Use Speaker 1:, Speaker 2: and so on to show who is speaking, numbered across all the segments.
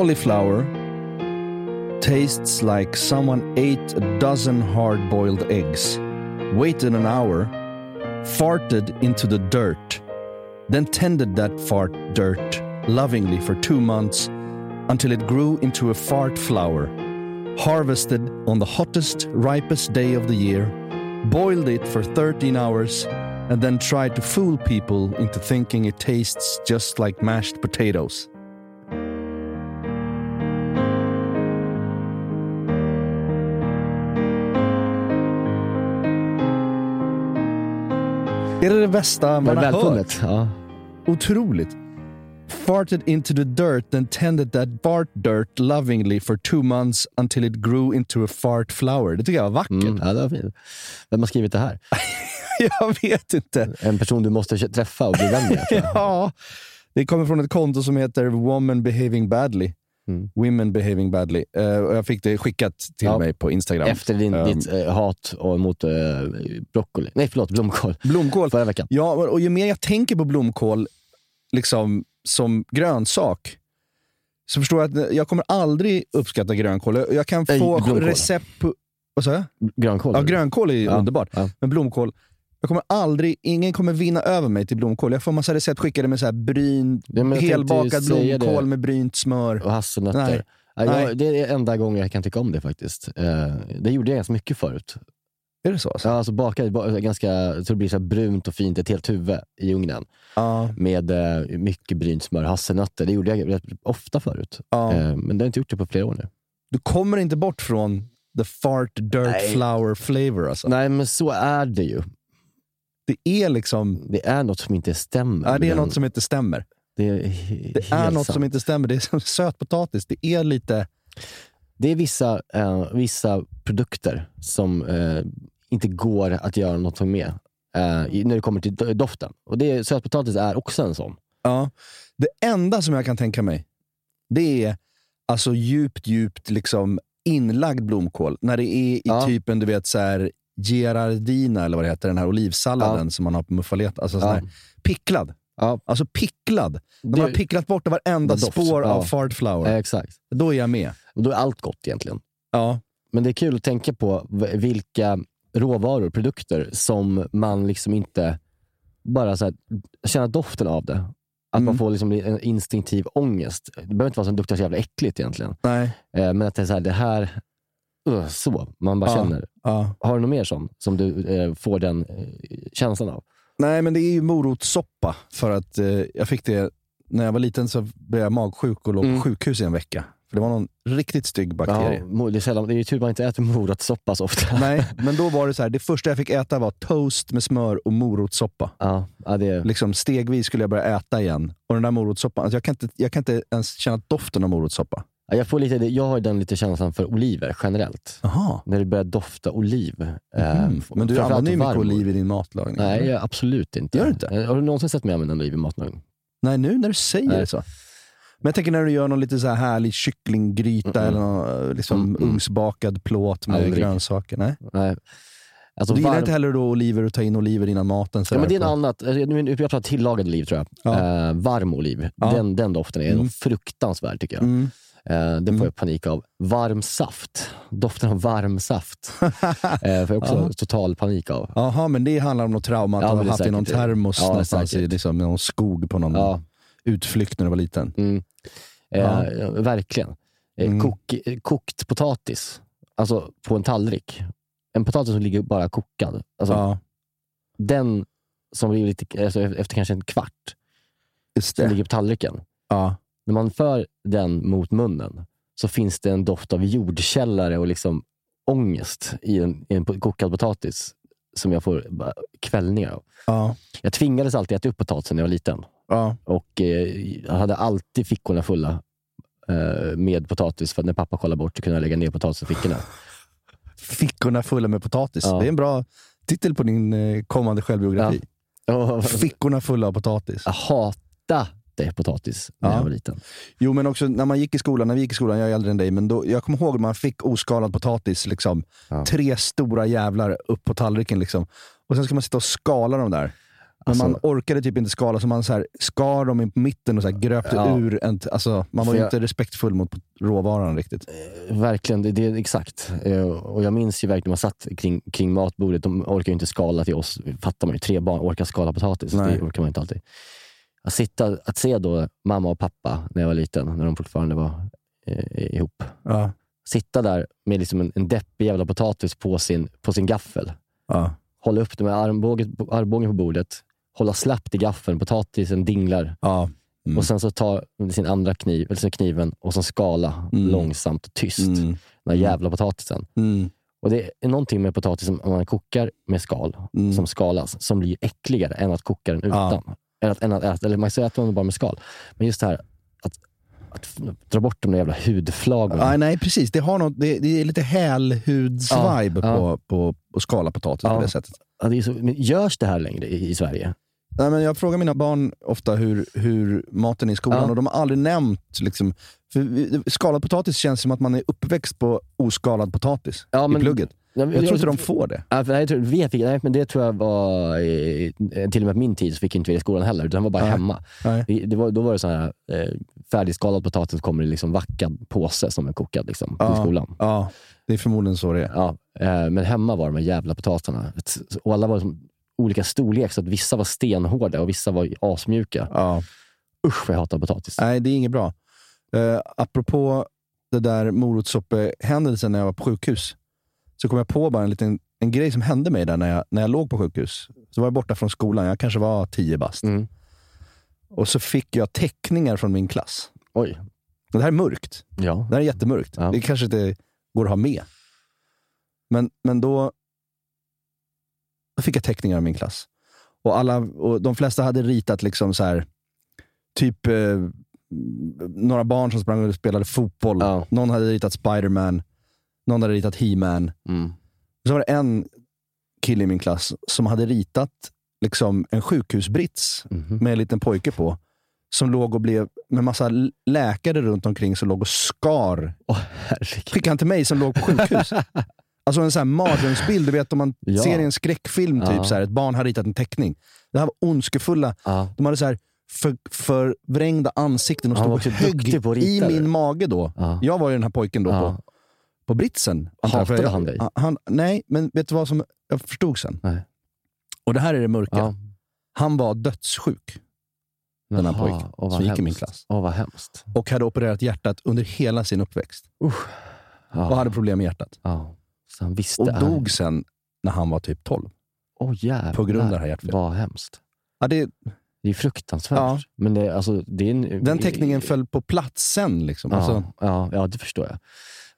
Speaker 1: Cauliflower tastes like someone ate a dozen hard boiled eggs, waited an hour, farted into the dirt, then tended that fart dirt lovingly for two months until it grew into a fart flower, harvested on the hottest, ripest day of the year, boiled it for 13 hours, and then tried to fool people into thinking it tastes just like mashed potatoes. Är det det bästa man
Speaker 2: det
Speaker 1: har
Speaker 2: välfunnet?
Speaker 1: hört?
Speaker 2: Ja.
Speaker 1: Otroligt. Farted into the dirt and tended that fart dirt lovingly for two months until it grew into a fart flower. Det tycker jag var vackert.
Speaker 2: Mm, ja, det var fint. Vem har skrivit det här?
Speaker 1: Jag vet inte.
Speaker 2: En person du måste träffa och bli vän med?
Speaker 1: Ja, det kommer från ett konto som heter Woman Behaving Badly.
Speaker 2: Mm.
Speaker 1: Women Behaving Badly. Och jag fick det skickat till
Speaker 2: Ja.
Speaker 1: mig på Instagram.
Speaker 2: Efter din,
Speaker 1: Um,
Speaker 2: ditt eh, hat och mot eh, broccoli. Nej, förlåt, blomkål.
Speaker 1: Blomkål.
Speaker 2: Förra veckan.
Speaker 1: Ja, och ju mer jag tänker på blomkål liksom, som grönsak, så förstår jag att jag kommer aldrig uppskatta grönkål. Jag- kan få
Speaker 2: blomkål.
Speaker 1: recept på... Vad sa jag?
Speaker 2: Grönkål?
Speaker 1: Ja, grönkål är
Speaker 2: Ja,
Speaker 1: underbart.
Speaker 2: ja.
Speaker 1: Men blomkål, jag kommer aldrig, ingen kommer vinna över mig till blomkål. Jag får massa recept skickade med så här bryn,
Speaker 2: Ja,
Speaker 1: helbakad blomkål med brynt smör.
Speaker 2: Och hasselnötter.
Speaker 1: Nej. Nej.
Speaker 2: jag, det är enda gången jag kan tycka om det faktiskt. Eh, det gjorde jag ganska mycket förut.
Speaker 1: Är det så? Alltså?
Speaker 2: Ja, alltså baka ba- ganska, så det blir så brunt och fint, ett helt huvud i ugnen.
Speaker 1: Ja.
Speaker 2: Med eh, mycket brynt smör, hasselnötter. Det gjorde jag rätt ofta förut.
Speaker 1: Ja.
Speaker 2: Eh, men det har jag inte gjort det på flera år nu.
Speaker 1: Du kommer inte bort från the fart dirt
Speaker 2: Nej.
Speaker 1: flower flavor. Alltså.
Speaker 2: Nej, men så är det ju.
Speaker 1: Det är liksom...
Speaker 2: Det är något som inte stämmer.
Speaker 1: Ja, det är något som inte stämmer.
Speaker 2: Det är,
Speaker 1: Det är något
Speaker 2: sant.
Speaker 1: som inte stämmer. Det är som sötpotatis. Det är lite...
Speaker 2: Det är vissa, eh, vissa produkter som eh, inte går att göra något med eh, när det kommer till do- doften. Och det är, sötpotatis är också en sån.
Speaker 1: Ja. Det enda som jag kan tänka mig, det är alltså djupt, djupt liksom inlagd blomkål. När det är i
Speaker 2: Ja.
Speaker 1: typen, du vet, så här Gerardina, eller vad det heter, den här olivsalladen
Speaker 2: Ja.
Speaker 1: som man har på muffalett. Alltså
Speaker 2: Ja.
Speaker 1: picklad.
Speaker 2: Ja.
Speaker 1: Alltså picklad. När man har
Speaker 2: Det-
Speaker 1: picklat bort varenda
Speaker 2: doft,
Speaker 1: spår av fart flower.
Speaker 2: Eh, exakt.
Speaker 1: Då är jag med.
Speaker 2: Och då är allt gott egentligen.
Speaker 1: Ja.
Speaker 2: Men det är kul att tänka på vilka råvaror, produkter som man liksom inte bara så här, känner doften av det. Att
Speaker 1: Mm.
Speaker 2: man får liksom en instinktiv ångest. Det behöver inte vara så så jävla äckligt egentligen.
Speaker 1: Nej.
Speaker 2: Eh, men att det är så här, det här, uh, så, man bara känner. Har du något mer sån som du eh, får den eh, känslan av?
Speaker 1: Nej, men det är ju morotssoppa. För att eh, jag fick det, när jag var liten så blev jag magsjuk och låg
Speaker 2: Mm.
Speaker 1: på sjukhus i en vecka. För det var någon riktigt stygg bakterie.
Speaker 2: Ja, mo- det, är sällan, det är ju tur man inte äter morotssoppa så ofta.
Speaker 1: Nej, men då var det så här, det första jag fick äta var toast med smör och morotssoppa.
Speaker 2: Ja, ja, det är,
Speaker 1: Liksom stegvis skulle jag börja äta igen. Och den där morotssoppan, alltså jag, kan inte, jag kan inte ens känna doften av morotssoppa.
Speaker 2: Ja, jag, får lite, jag har den lite känslan för oliver generellt.
Speaker 1: Jaha.
Speaker 2: När det börjar dofta oliv.
Speaker 1: Mm. Men du använder ju mycket oliv i din matlagning.
Speaker 2: Nej, jag, absolut inte.
Speaker 1: Gör du inte?
Speaker 2: Eh, Har du någonsin sett mig använda oliv i matlagning?
Speaker 1: Nej, nu när du säger
Speaker 2: Nej.
Speaker 1: det så. Men jag tänker när du gör någon lite så här härlig kycklinggryta
Speaker 2: Mm-mm.
Speaker 1: eller någon, liksom
Speaker 2: Mm-mm.
Speaker 1: ugnsbakad plåt med
Speaker 2: Aldrig.
Speaker 1: grönsaker. Nej.
Speaker 2: Nej. Alltså,
Speaker 1: du gillar
Speaker 2: varm-
Speaker 1: inte heller då oliver och ta in oliver innan maten?
Speaker 2: Ja, men det är
Speaker 1: på-
Speaker 2: annat. eh, nu- Jag pratar tillagad oliv tror jag.
Speaker 1: Ja.
Speaker 2: Eh, varm oliv.
Speaker 1: Ja.
Speaker 2: Den, den doften är
Speaker 1: Mm.
Speaker 2: fruktansvärd tycker jag.
Speaker 1: Mm.
Speaker 2: Eh, den
Speaker 1: Mm.
Speaker 2: får jag panik av. Varm saft. Doften av varm saft. eh, får jag också
Speaker 1: Ja.
Speaker 2: total panik av.
Speaker 1: Jaha, men det handlar om något trauma, att
Speaker 2: Ja,
Speaker 1: du har haft i någon termos
Speaker 2: Ja,
Speaker 1: någonstans i liksom, någon skog på någon
Speaker 2: Ja.
Speaker 1: utflykt när du var liten.
Speaker 2: Mm. Eh,
Speaker 1: Ja.
Speaker 2: verkligen. Eh,
Speaker 1: Mm.
Speaker 2: Kok, kokt potatis, alltså på en tallrik. En potatis som ligger bara kokad. Alltså, Den som blir lite, alltså, efter kanske en kvart, som ligger på tallriken.
Speaker 1: Ja.
Speaker 2: När man för den mot munnen så finns det en doft av jordkällare och liksom ångest i en, i en kokad potatis som jag får kvällningar av.
Speaker 1: Ja.
Speaker 2: Jag tvingades alltid äta upp potatisen när jag var liten.
Speaker 1: Ja.
Speaker 2: Och eh, jag hade alltid fickorna fulla eh, med potatis. För att när pappa kollade bort så kunde jag lägga ner potatisen i fickorna.
Speaker 1: Fickorna fulla med potatis.
Speaker 2: Ja.
Speaker 1: Det är en bra titel på din eh, kommande självbiografi. Fickorna fulla av potatis.
Speaker 2: jag hatade potatis när
Speaker 1: Ja.
Speaker 2: jag var liten.
Speaker 1: Jo, men också när man gick i skolan, när vi gick i skolan, jag är äldre än dig, men då, jag kommer ihåg att man fick oskalad potatis. Liksom,
Speaker 2: Ja.
Speaker 1: Tre stora jävlar upp på tallriken. Liksom. Och sen ska man sitta och skala dem där. Men
Speaker 2: Alltså-
Speaker 1: man orkade typ inte skala, så man så här, skar dem i mitten och så här, gröpte
Speaker 2: Ja.
Speaker 1: ur. En, alltså, man var ju inte respektfull mot råvaran riktigt.
Speaker 2: Verkligen, det, det är exakt. Eh, Och jag minns ju verkligen, man satt kring, kring matbordet, de orkar ju inte skala till oss, fattar man ju. Tre barn orkar skala potatis,
Speaker 1: Nej.
Speaker 2: det orkar man inte alltid. Att, sitta, att se då mamma och pappa när jag var liten, när de fortfarande var eh, ihop.
Speaker 1: Ja.
Speaker 2: Sitta där med liksom en, en deppig jävla potatis på sin, på sin gaffel.
Speaker 1: Ja.
Speaker 2: Hålla upp det med armbågen, armbågen på bordet, hålla slappt i gaffeln, potatisen dinglar.
Speaker 1: Ja. Mm.
Speaker 2: Och sen så ta sin andra kniv, eller så kniven och sen skala
Speaker 1: Mm.
Speaker 2: långsamt och tyst.
Speaker 1: Mm.
Speaker 2: Den här jävla potatisen.
Speaker 1: Mm.
Speaker 2: Och det är någonting med potatisen, om man kokar med skal,
Speaker 1: Mm.
Speaker 2: som skalas, som blir äckligare än att koka den
Speaker 1: Ja.
Speaker 2: Än att, än att, äta- eller man säger att man bara med skal. Men just det här att, att dra bort de där jävla hudflagorna.
Speaker 1: Ja, nej, precis. Det, har något, det, det är lite hälhudsvibe
Speaker 2: ja.
Speaker 1: på, på, på skala potatis på det sättet.
Speaker 2: Ja, det är så, men görs det här längre i, i Sverige?
Speaker 1: Nej, men jag frågar mina barn ofta hur, hur maten är i skolan
Speaker 2: Ja.
Speaker 1: och de har aldrig nämnt... Liksom, för skalad potatis känns som att man är uppväxt på oskalad potatis
Speaker 2: Ja,
Speaker 1: i
Speaker 2: men-
Speaker 1: plugget.
Speaker 2: Ja, men
Speaker 1: Jag tror
Speaker 2: jag-
Speaker 1: inte de får det.
Speaker 2: Ja, för jag tror, vi fick, nej, men det tror jag var, eh, till och med på min tid så fick inte vi det i skolan heller, utan var bara
Speaker 1: Nej.
Speaker 2: hemma.
Speaker 1: Nej.
Speaker 2: Det var, då var det så här, eh, färdigskalad potatis kommer i liksom vackad påse som är kokad liksom,
Speaker 1: Ja.
Speaker 2: i skolan.
Speaker 1: Ja, det är förmodligen så det är.
Speaker 2: Ja, eh, men hemma var de här jävla potatisarna. Och alla var som olika storlek, så att vissa var stenhårda och vissa var asmjuka.
Speaker 1: Ja.
Speaker 2: Usch vad jag hatar potatis.
Speaker 1: Nej, det är inget bra. Uh, apropå det där morotsoppehändelsen när jag var på sjukhus, så kom jag på bara en liten en grej som hände mig där när jag, när jag låg på sjukhus. Så var jag borta från skolan, jag kanske var tio bast.
Speaker 2: Mm.
Speaker 1: Och så fick jag teckningar från min klass.
Speaker 2: Oj.
Speaker 1: Och det här är mörkt.
Speaker 2: Ja.
Speaker 1: Det här är jättemörkt.
Speaker 2: Ja.
Speaker 1: Det kanske inte går att ha med. Men, men då, då fick jag teckningar av min klass. Och, alla, och De flesta hade ritat liksom så här, typ eh, några barn som sprang och spelade fotboll.
Speaker 2: Ja.
Speaker 1: Någon hade ritat Spiderman. Någon hade ritat He-Man.
Speaker 2: Mm.
Speaker 1: Så var det en kille i min klass som hade ritat liksom en sjukhusbrits
Speaker 2: Mhm.
Speaker 1: med en liten pojke på. Som låg och blev med massa läkare runt omkring som låg och skar.
Speaker 2: Åh herregud.
Speaker 1: Skickade han till mig som låg på sjukhus. alltså en sån här mardrömsbild. Du vet om man
Speaker 2: Ja.
Speaker 1: ser i en skräckfilm, typ
Speaker 2: Ja.
Speaker 1: så här, ett barn har ritat en teckning. Det här var ondskefulla.
Speaker 2: Ja.
Speaker 1: De hade så här för, förvrängda ansikten och stod och
Speaker 2: på att
Speaker 1: i min mage då.
Speaker 2: Ja.
Speaker 1: Jag var ju den här pojken då på, på britsen.
Speaker 2: Hatade han dig?
Speaker 1: Han, nej, men vet du vad som jag förstod sen?
Speaker 2: Nej.
Speaker 1: Och det här är det mörka.
Speaker 2: Ja.
Speaker 1: Han var dödssjuk Den här pojken som gick i min klass.
Speaker 2: Åh, vad hemskt.
Speaker 1: och hade opererat hjärtat under hela sin uppväxt.
Speaker 2: Ja.
Speaker 1: Och hade problem med hjärtat.
Speaker 2: ja. Så han visste.
Speaker 1: Och
Speaker 2: han-
Speaker 1: dog sen när han var typ 12.
Speaker 2: Åh jävlar.
Speaker 1: på grund av det här hjärtfelet.
Speaker 2: Vad hemskt.
Speaker 1: Ja, det,
Speaker 2: Det är fruktansvärt.
Speaker 1: Ja.
Speaker 2: Men det, alltså, det är en,
Speaker 1: den teckningen föll på plats sen. Liksom.
Speaker 2: Ja,
Speaker 1: Alltså,
Speaker 2: ja, ja, det förstår jag.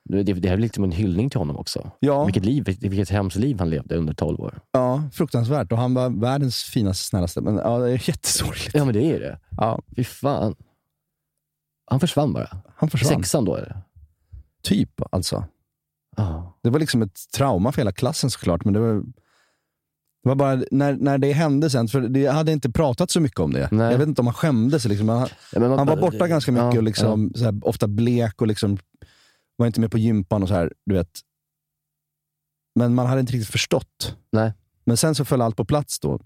Speaker 2: Det, det är väl lite som en hyllning till honom också.
Speaker 1: ja,
Speaker 2: Vilket, liv, vilket hemskt liv han levde under 12 år.
Speaker 1: ja, fruktansvärt. Och han var världens finaste, snällaste. Men ja, det är jättesorgligt.
Speaker 2: Ja, men det är det.
Speaker 1: Ja,
Speaker 2: Fy fan. Han försvann bara.
Speaker 1: han försvann.
Speaker 2: Sexan då eller?
Speaker 1: Typ, alltså.
Speaker 2: Ja.
Speaker 1: Det var liksom ett trauma för hela klassen såklart. Men det var, det var bara när, när det hände sen, för det hade inte pratat så mycket om det.
Speaker 2: Nej.
Speaker 1: Jag vet inte om han skämdes. Liksom. Han,
Speaker 2: Ja, men man-
Speaker 1: han var borta ganska mycket
Speaker 2: Ja,
Speaker 1: och liksom, så här, ofta blek och liksom, var inte med på gympan och så här, du vet. Men man hade inte riktigt förstått.
Speaker 2: Nej.
Speaker 1: Men sen så föll allt på plats då. Med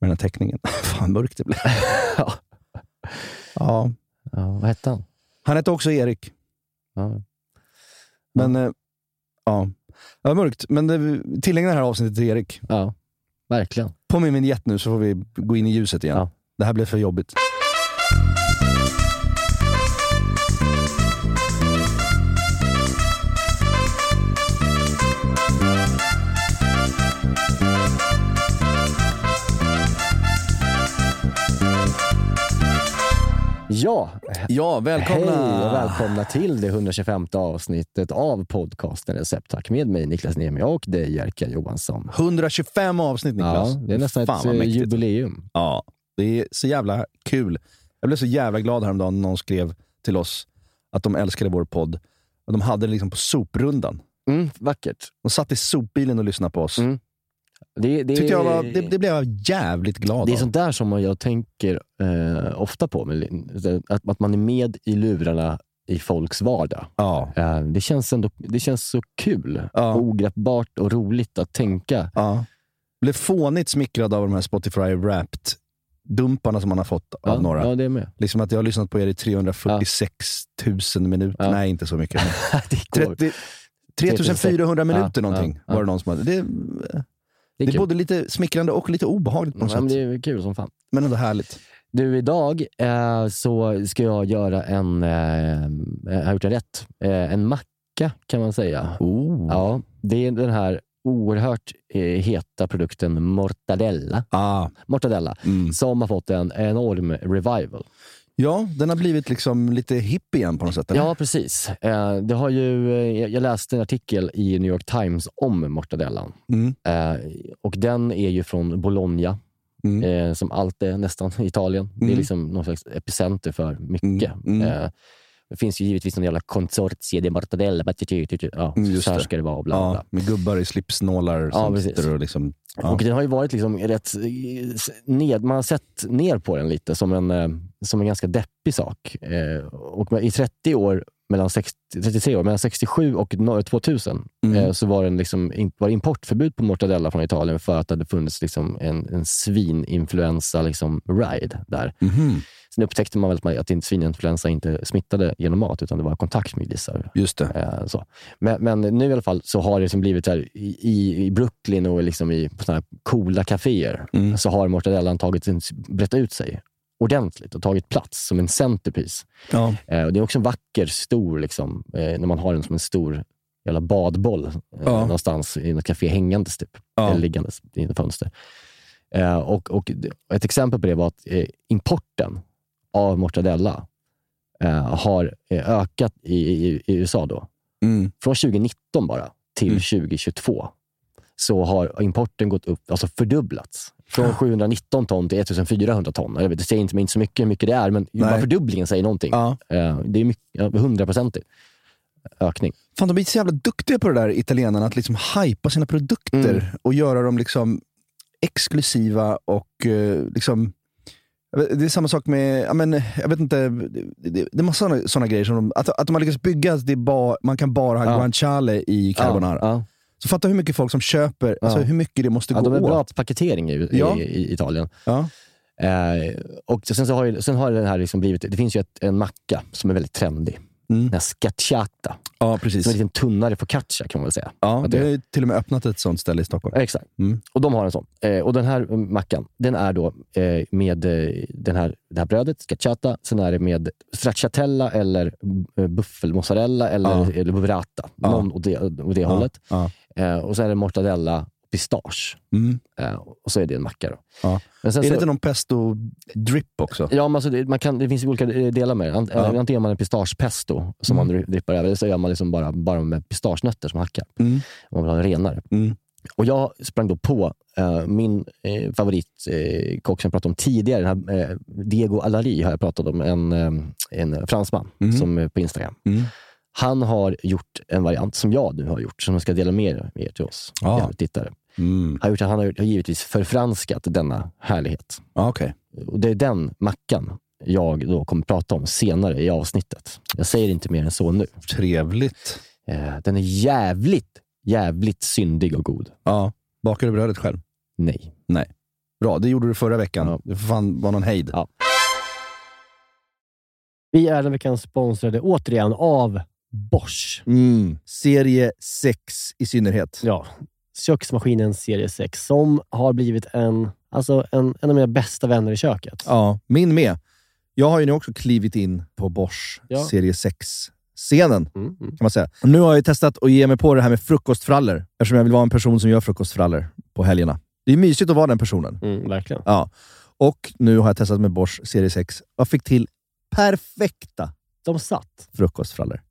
Speaker 1: den här teckningen. Fan mörkt det blev.
Speaker 2: Ja.
Speaker 1: ja.
Speaker 2: Ja, vad hette han?
Speaker 1: Han hette också Erik.
Speaker 2: Ja.
Speaker 1: Men eh, ja, det var mörkt. Men det, tillägna det här avsnittet till Erik.
Speaker 2: ja, verkligen.
Speaker 1: På min vignett nu så får vi gå in i ljuset igen.
Speaker 2: Ja.
Speaker 1: Det här blev för jobbigt.
Speaker 2: Ja,
Speaker 1: Ja, välkomna!
Speaker 2: hej och välkomna till det 125 avsnittet av podcasten Receptack med mig Niklas Niemi och dig Jerka Johansson.
Speaker 1: 125 avsnitt Niklas.
Speaker 2: Ja, det är nästan
Speaker 1: Fan,
Speaker 2: ett jubileum.
Speaker 1: Ja, det är så jävla kul. Jag blev så jävla glad häromdagen när någon skrev till oss att de älskade vår podd. Och de hade det liksom på soprundan.
Speaker 2: Mm, vackert.
Speaker 1: De satt i sopbilen och lyssnade på oss.
Speaker 2: Mm. Det, det,
Speaker 1: Tyckte jag var, det, det blev jag jävligt glad
Speaker 2: det är
Speaker 1: av.
Speaker 2: sånt där som jag tänker eh, ofta på. Att, att man är med i lurarna i folks vardag.
Speaker 1: Ja,
Speaker 2: Eh, det, känns ändå, det känns så kul
Speaker 1: Ja.
Speaker 2: och ogreppbart och roligt att tänka.
Speaker 1: ja. Blev fånigt smickrad av de här Spotify Wrapped-dumparna som man har fått av
Speaker 2: Ja,
Speaker 1: några.
Speaker 2: ja, det är med.
Speaker 1: Liksom att jag har lyssnat på er i 346 000 minuter.
Speaker 2: Ja.
Speaker 1: Nej, inte så mycket. men
Speaker 2: det går.
Speaker 1: 30, 3400 minuter
Speaker 2: Ja,
Speaker 1: någonting
Speaker 2: ja,
Speaker 1: var
Speaker 2: ja.
Speaker 1: det någon som hade. Det,
Speaker 2: Det
Speaker 1: det
Speaker 2: är
Speaker 1: är
Speaker 2: kul.
Speaker 1: både lite smickrande och lite obehagligt på något
Speaker 2: men
Speaker 1: sätt.
Speaker 2: det är kul som fan.
Speaker 1: Men ändå härligt.
Speaker 2: Du, idag eh, så ska jag göra en, eh, jag har gjort en rätt, eh, en macka kan man säga.
Speaker 1: Oh.
Speaker 2: Ja, det är den här oerhört eh, heta produkten mortadella,
Speaker 1: Ah.
Speaker 2: mortadella
Speaker 1: Mm.
Speaker 2: som har fått en enorm revival.
Speaker 1: Ja, den har blivit liksom lite hipp igen på något sätt. Eller?
Speaker 2: Ja, precis. Eh, det har ju, eh, jag- läste en artikel i New York Times om mortadellan.
Speaker 1: Mm.
Speaker 2: Eh, och den är ju från Bologna,
Speaker 1: Mm.
Speaker 2: som allt är nästan i Italien. Det är
Speaker 1: Mm.
Speaker 2: liksom någon slags epicenter för mycket. Det finns ju givetvis någon jävla consortie de mortadella. but- Ja,
Speaker 1: Mm, just
Speaker 2: så här ska det vara bla bla.
Speaker 1: Ja, med gubbar i slipsnålar
Speaker 2: Ja,
Speaker 1: som
Speaker 2: precis.
Speaker 1: sitter och liksom... Ja.
Speaker 2: Och den har ju varit liksom rätt eh, ned, man har sett ner på den lite som en, eh, som en ganska deppig sak. Eh, och i 30 år, mellan 60, 33 år, mellan 67 och no- 2000
Speaker 1: Mm.
Speaker 2: eh, så var, den liksom, var det importförbud på mortadella från Italien för att det hade funnits liksom en, en svininfluensa liksom, där.
Speaker 1: Mhm.
Speaker 2: Sen upptäckte man väl att, att svininfluensa inte smittade genom mat, utan det var kontakt med grisar.
Speaker 1: Just det.
Speaker 2: Eh, så. Men, men nu i alla fall så har det liksom blivit här, i, i- Brooklyn och liksom i såna här coola kaféer
Speaker 1: Mm.
Speaker 2: så har mortadellan tagit, sin- brett ut sig ordentligt och tagit plats som en centerpiece.
Speaker 1: Ja.
Speaker 2: Eh, och det är också en vacker, stor, liksom, eh, när man har den som en stor jävla badboll eh,
Speaker 1: Ja.
Speaker 2: någonstans i något café hängandes typ,
Speaker 1: Ja.
Speaker 2: eller liggandes i ett fönster. Eh, och, och ett exempel på det var att eh, importen av mortadella har ökat i, i, i USA då.
Speaker 1: Mm.
Speaker 2: Från 2019 bara till
Speaker 1: Mm.
Speaker 2: 2022 så har importen gått upp, alltså fördubblats. Från 719 ton till 1400 ton. Jag vet, det säger inte, inte så mycket hur mycket det är, men bara fördubblingen säger någonting.
Speaker 1: Ja.
Speaker 2: Eh, Det är mycket- ja, hundraprocentig ökning.
Speaker 1: Fan, de är så jävla duktiga på det där, italienarna, att liksom hypa sina produkter
Speaker 2: Mm.
Speaker 1: och göra dem liksom exklusiva och eh, liksom... jag Det är samma sak med, ja, men, jag vet inte, det, är massa såna grejer. Som de, att, att de har lyckats bygga, att det är ba, man kan bara ha
Speaker 2: Ja.
Speaker 1: guanciale i carbonara.
Speaker 2: Ja, ja.
Speaker 1: Så fatta hur mycket folk som köper, alltså hur mycket det måste
Speaker 2: Ja,
Speaker 1: gå
Speaker 2: de är bra
Speaker 1: åt.
Speaker 2: på paketering i,
Speaker 1: Ja.
Speaker 2: i, i Italien.
Speaker 1: Ja.
Speaker 2: Eh, och sen, så har, ju, sen har det här liksom blivit, det finns ju ett, en macka som är väldigt trendig.
Speaker 1: Mm.
Speaker 2: Den här scacciata.
Speaker 1: ja, precis.
Speaker 2: Som är en lite tunnare focaccia kan man väl säga.
Speaker 1: Ja, det har ju till och med öppnat ett sånt ställe i Stockholm.
Speaker 2: Exakt.
Speaker 1: Mm.
Speaker 2: Och de har en sån. Eh, och den här mackan, den är då eh, med eh, den här, det här brödet, scacciata. Sen är det med stracciatella eller eh, buffelmozzarella eller,
Speaker 1: Ja.
Speaker 2: eller burrata.
Speaker 1: Ja.
Speaker 2: Någon åt det, åt det hållet.
Speaker 1: Ja.
Speaker 2: Eh, och sen är det mortadella och pistage.
Speaker 1: Mm.
Speaker 2: Eh, och så är det en macka. Då.
Speaker 1: Ja.
Speaker 2: Men sen
Speaker 1: Är det
Speaker 2: så,
Speaker 1: inte någon pesto drip också?
Speaker 2: Ja, men alltså det, man kan, det finns olika eh, delar med det. Ant,
Speaker 1: Ja.
Speaker 2: Antingen gör man en pistagepesto som
Speaker 1: Mm.
Speaker 2: man dri- drippar över, eller så gör man liksom bara, bara med pistagenötter som hackar.
Speaker 1: Mm.
Speaker 2: Om man vill ha en renare.
Speaker 1: Mm.
Speaker 2: Och jag sprang då på eh, min eh, favoritkock kock som jag pratade om tidigare. Den här, Diego Alari har jag pratat om, en, en fransman
Speaker 1: Mm.
Speaker 2: som är på Instagram. Han har gjort en variant som jag nu har gjort, som jag ska dela med er- till oss
Speaker 1: ja.
Speaker 2: tittare.
Speaker 1: Mm.
Speaker 2: Han har, gjort, han har givetvis förfranskat denna härlighet.
Speaker 1: Ja, okej.
Speaker 2: Och det är den mackan jag då kommer prata om senare i avsnittet. Jag säger inte mer än så nu.
Speaker 1: Trevligt.
Speaker 2: Eh, den är jävligt, jävligt syndig och god.
Speaker 1: Ja. Bakar du brödet själv?
Speaker 2: Nej.
Speaker 1: Bra, det gjorde du förra veckan.
Speaker 2: Ja.
Speaker 1: Det får fan vara någon hejd.
Speaker 2: Ja.
Speaker 3: Vi är den veckan sponsrade återigen av Bosch.
Speaker 1: Mm. Serie 6 i synnerhet.
Speaker 3: Ja, köksmaskinen serie 6 som har blivit en, alltså en, en av mina bästa vänner i köket.
Speaker 1: Ja, min med. Jag har ju nu också klivit in på Bosch
Speaker 3: Ja.
Speaker 1: serie 6-scenen.
Speaker 3: Mm, mm.
Speaker 1: kan man säga. Nu har jag testat att ge mig på det här med frukostfrallor, eftersom jag vill vara en person som gör frukostfrallor på helgerna. Det är mysigt att vara den personen.
Speaker 3: Mm, verkligen.
Speaker 1: Ja. Och nu har jag testat med Bosch serie 6 och fick till perfekta
Speaker 3: De satt.
Speaker 1: frukostfrallor.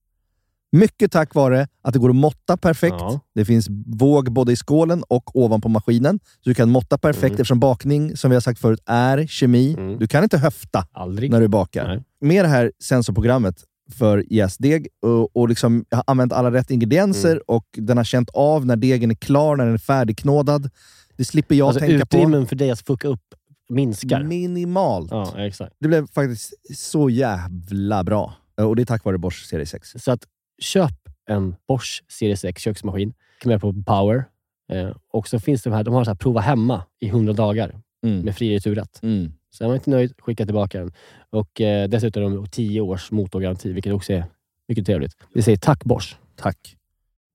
Speaker 1: Mycket tack vare att det går att måtta perfekt.
Speaker 3: Ja.
Speaker 1: Det finns våg både i skålen och ovanpå maskinen. Så du kan måtta perfekt
Speaker 3: Mm.
Speaker 1: eftersom bakning, som vi har sagt förut, är kemi.
Speaker 3: Mm.
Speaker 1: Du kan inte höfta
Speaker 3: Aldrig.
Speaker 1: när du bakar.
Speaker 3: Nej.
Speaker 1: Med det här sensorprogrammet för jästdeg och, och liksom, jag har använt alla rätt ingredienser
Speaker 3: Mm.
Speaker 1: och den har känt av när degen är klar, när den är färdigknådad. Det slipper jag
Speaker 3: alltså,
Speaker 1: tänka
Speaker 3: utrymmen för dig att fucka upp minskar.
Speaker 1: på. Minimalt.
Speaker 3: Ja, exakt.
Speaker 1: Det blev faktiskt så jävla bra. Och det är tack vare Bosch serie 6.
Speaker 3: Så att köp en Bosch Serie 6 köksmaskin. man göra på Power. Eh, och så finns det de här, de har så här prova hemma i 100 dagar
Speaker 1: Mm.
Speaker 3: med fri returrätt.
Speaker 1: Mm.
Speaker 3: Så är man inte nöjd, skicka tillbaka den. Och eh, dessutom har de 10 års motorgaranti, vilket också är mycket trevligt. Vi säger tack Bosch.
Speaker 1: Tack.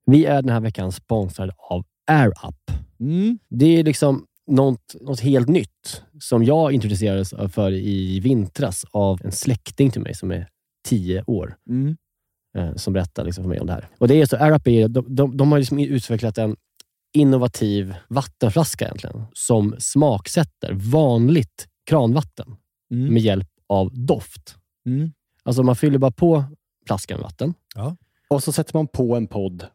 Speaker 3: Vi är den här veckan sponsrade av AirUp.
Speaker 1: Mm.
Speaker 3: Det är liksom något, något helt nytt som jag introducerades för i vintras av en släkting till mig som är 10 år.
Speaker 1: Mm.
Speaker 3: Eh, som berättar liksom för mig om det här. Och det är så, är, de, de, de har liksom utvecklat en innovativ vattenflaska egentligen, som smaksätter vanligt kranvatten
Speaker 1: Mm.
Speaker 3: med hjälp av doft.
Speaker 1: Mm.
Speaker 3: Alltså man fyller bara på flaskan med vatten
Speaker 2: Och så sätter man på en podd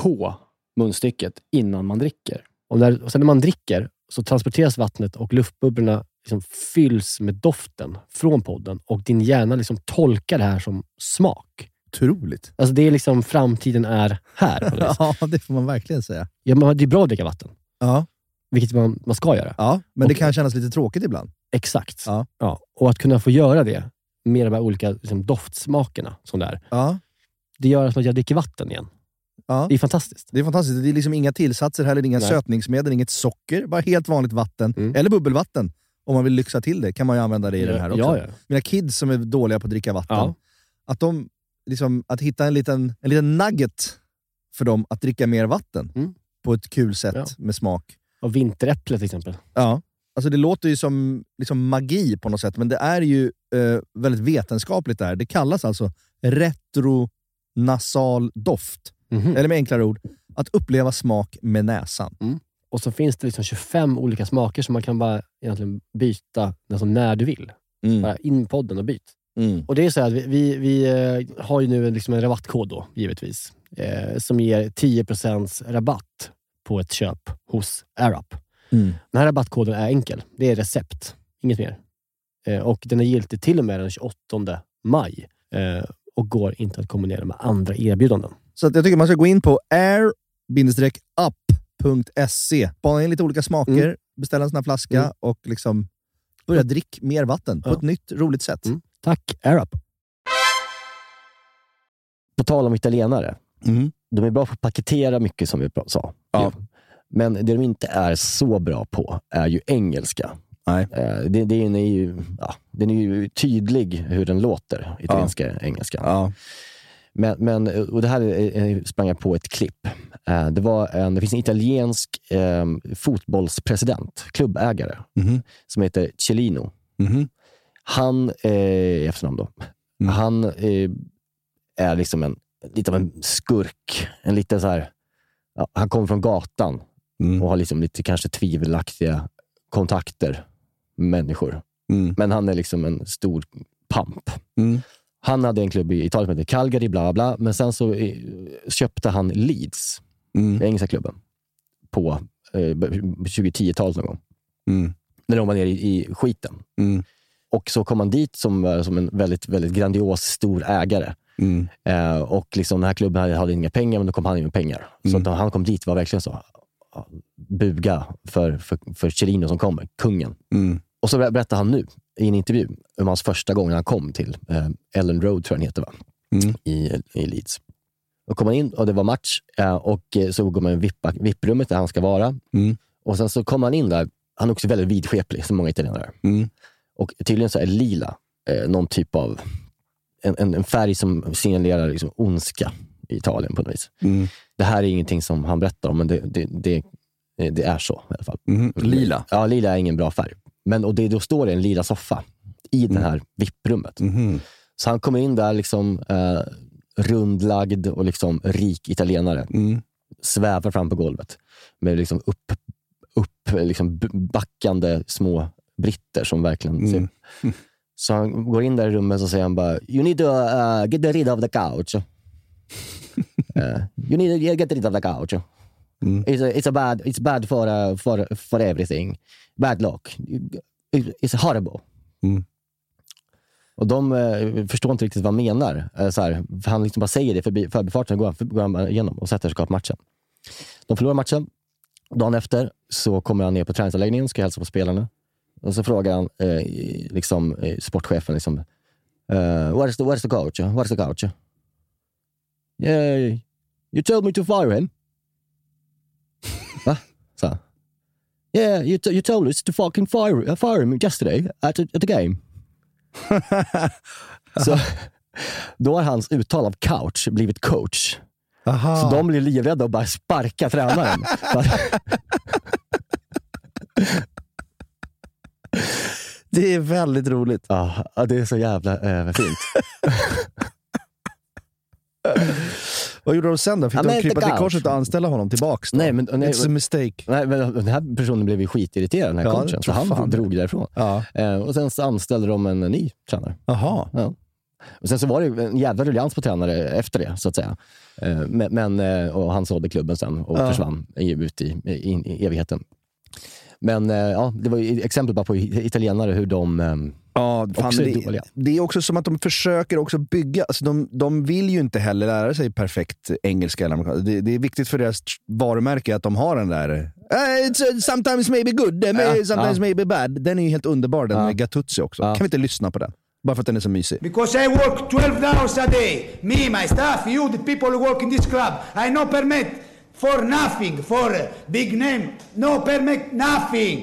Speaker 2: på munstycket innan man dricker.
Speaker 3: och, när, och sen när man dricker så transporteras vattnet och luftbubblorna liksom fylls med doften från podden och din hjärna liksom tolkar det här som smak.
Speaker 1: Otroligt.
Speaker 3: Alltså det är liksom framtiden är här.
Speaker 1: Ja, det får man verkligen säga.
Speaker 3: Ja, men det är bra att dricka vatten,
Speaker 1: Ja,
Speaker 3: vilket man, man ska göra.
Speaker 1: ja men det
Speaker 3: Och-
Speaker 1: kan kännas lite tråkigt ibland.
Speaker 3: Exakt.
Speaker 1: Ja.
Speaker 3: Och att kunna få göra det med de här olika liksom, doftsmakerna som det är.
Speaker 1: Ja,
Speaker 3: Det gör att jag dricker vatten igen.
Speaker 1: ja.
Speaker 3: Det är fantastiskt.
Speaker 1: Det är fantastiskt. Det är liksom inga tillsatser heller, inga
Speaker 3: Nej.
Speaker 1: sötningsmedel, inget socker. Bara helt vanligt vatten.
Speaker 3: Mm.
Speaker 1: Eller bubbelvatten. Om man vill lyxa till det kan man ju använda det i den här också.
Speaker 3: Ja, ja.
Speaker 1: Mina kids som är dåliga på att dricka vatten,
Speaker 3: Ja.
Speaker 1: att, de, liksom, att hitta en liten, en liten nugget för dem att dricka mer vatten
Speaker 3: Mm.
Speaker 1: på ett kul sätt
Speaker 3: Ja.
Speaker 1: med smak.
Speaker 3: Och vinteräpple till exempel.
Speaker 1: Ja. Alltså det låter ju som liksom magi på något sätt, men det är ju eh, väldigt vetenskapligt där. Det kallas alltså retronasal doft.
Speaker 3: Mhm.
Speaker 1: Eller med enklare ord, att uppleva smak med näsan.
Speaker 3: Och så finns det liksom 25 olika smaker som man kan bara egentligen byta när du vill. Bara in podden och byt.
Speaker 1: Mm.
Speaker 3: Och det är så här, att vi, vi, eh, har ju nu en, liksom en rabattkod då, givetvis. Eh, som ger 10% rabatt på ett köp hos AirUp.
Speaker 1: Mm.
Speaker 3: Den här rabattkoden är enkel. Det är recept, inget mer. Eh, och Den är giltig till och med den 28 maj eh, och går inte att kombinera med andra erbjudanden.
Speaker 1: Så att jag tycker man ska gå in på air-up.se, spana in lite olika smaker,
Speaker 3: Mm.
Speaker 1: beställa en sån här flaska
Speaker 3: Mm.
Speaker 1: och liksom börja dricka mer vatten på ett nytt, roligt sätt.
Speaker 3: Mm. Tack AirUp!
Speaker 2: På tal om italienare.
Speaker 1: Mm.
Speaker 2: De är bra på att paketera mycket som vi sa.
Speaker 1: Ja.
Speaker 2: Men det de inte är så bra på är ju engelska.
Speaker 1: Nej.
Speaker 2: Eh, Det, det är ju, ja, den är ju tydlig hur den låter, italienska engelska.
Speaker 1: Ja.
Speaker 2: Men, men, och det här sprang jag på ett klipp. Eh, Det, var en, det finns en italiensk eh, fotbollspresident, klubbägare,
Speaker 1: Mhm.
Speaker 2: som heter Cellino.
Speaker 1: Mhm.
Speaker 2: Han, eh, efternamn då,
Speaker 1: Mm.
Speaker 2: han eh, är liksom en, lite av en skurk. En lite så här, ja, han kommer från gatan
Speaker 1: Mm.
Speaker 2: och har liksom lite kanske tvivelaktiga kontakter med människor.
Speaker 1: Mm.
Speaker 2: Men han är liksom en stor pamp.
Speaker 1: Mm.
Speaker 2: Han hade en klubb i Italien som heter Calgary, bla bla, men sen så eh, köpte han Leeds,
Speaker 1: Mm.
Speaker 2: engelska klubben, på eh, 2010-talet någon gång.
Speaker 1: Mm.
Speaker 2: När de var nere i, i skiten.
Speaker 1: Mm.
Speaker 2: Och så kom han dit som, eh, som en väldigt, väldigt grandios stor ägare.
Speaker 1: Mm.
Speaker 2: Eh, och liksom den här klubben hade, hade inga pengar, men då kom han in med pengar. Så
Speaker 1: Mm.
Speaker 2: när han kom dit var verkligen så, ja, buga för, för, för Chirino som kommer, kungen.
Speaker 1: Mm.
Speaker 2: Och så ber- berättar han nu i en intervju om hans första gång när han kom till eh, Ellen Road, tror jag den heter, va?
Speaker 1: Mm.
Speaker 2: I, i Leeds. Då kom han in och det var match eh, och eh, så går man i VIP-rummet där han ska vara.
Speaker 1: Mm.
Speaker 2: Och sen så kommer han in där, han är också väldigt vidskeplig, som många italienare.
Speaker 1: Mm.
Speaker 2: Och tydligen så är lila eh, någon typ av en, en, färg som signalerar liksom ondska i Italien på något vis.
Speaker 1: Mm.
Speaker 2: Det här är ingenting som han berättar om, men det, det, det, eh, det är så i alla fall.
Speaker 1: Mm. Lila.
Speaker 2: Ja, lila är ingen bra färg. Men och det, då står det en lila soffa i det här VIP-rummet.
Speaker 1: Mhm.
Speaker 2: Så han kommer in där liksom eh, rundlagd och liksom rik italienare.
Speaker 1: Mm.
Speaker 2: Svävar fram på golvet med liksom upp, upp liksom backande små britter som verkligen
Speaker 1: Mm.
Speaker 2: Så han går in där i rummet och säger han bara, you need to uh, get rid of the couch. Uh, you need to get rid of the couch. It's, a, it's, a bad, it's bad for, uh, for, for everything. Bad luck. It's horrible. Och de eh, förstår inte riktigt vad han menar. Eh, så här, han liksom bara säger det förbi förbifarten, går han, går han igenom och sätter sig på matchen. De förlorar matchen. Dagen efter så kommer han ner på träningsanläggningen och ska hälsa på spelarna. Och så frågar han eh, liksom, eh, sportchefen, liksom, eh, where's, the, where's the coach? Where's the coach? Yeah, you told me to fire him. Va? Så. han. Yeah, you, you told us to fucking fire, uh, fire him yesterday at, a- at the game. så, då har hans uttal av couch blivit coach.
Speaker 1: Aha.
Speaker 2: Så de blir livrädda och bara sparka tränaren.
Speaker 1: Det är väldigt roligt.
Speaker 2: Ja, det är så jävla eh, fint.
Speaker 1: Vad gjorde de sen då? Fick
Speaker 2: Ja,
Speaker 1: de krypa till korset och anställa honom tillbaks? Då?
Speaker 2: Nej, men, nej,
Speaker 1: It's a mistake.
Speaker 2: nej, men den här personen blev ju skitirriterad, den här
Speaker 1: Ja,
Speaker 2: coachen. Så han
Speaker 1: fan.
Speaker 2: drog därifrån.
Speaker 1: Ja.
Speaker 2: Eh, och sen så anställde de en ny tränare.
Speaker 1: Jaha.
Speaker 2: Ja. Och sen så var det en jävla ruljans på tränare efter det, så att säga. Eh, men, men, eh, och han sålde klubben sen och
Speaker 1: Ja.
Speaker 2: försvann ut i, i, i evigheten. Men eh, ja, det var ju exempel bara på italienare, hur de... Eh,
Speaker 1: Ja, fan, det, det är också som att de försöker också bygga, alltså de, de vill ju inte heller lära sig perfekt engelska eller amerikanska. Det, det är viktigt för deras varumärke att de har den där, it's, uh, sometimes maybe good,
Speaker 2: Ja,
Speaker 1: sometimes
Speaker 2: ja.
Speaker 1: maybe bad. Den är ju helt underbar den
Speaker 2: Ja.
Speaker 1: med Gattuso också.
Speaker 2: Ja.
Speaker 1: Kan vi inte lyssna på den? Bara för att den är så mysig.
Speaker 4: Because I work 12 hours a day. Me, my staff, you, the people who work in this club. I no permit for nothing, for a big name. No permit nothing.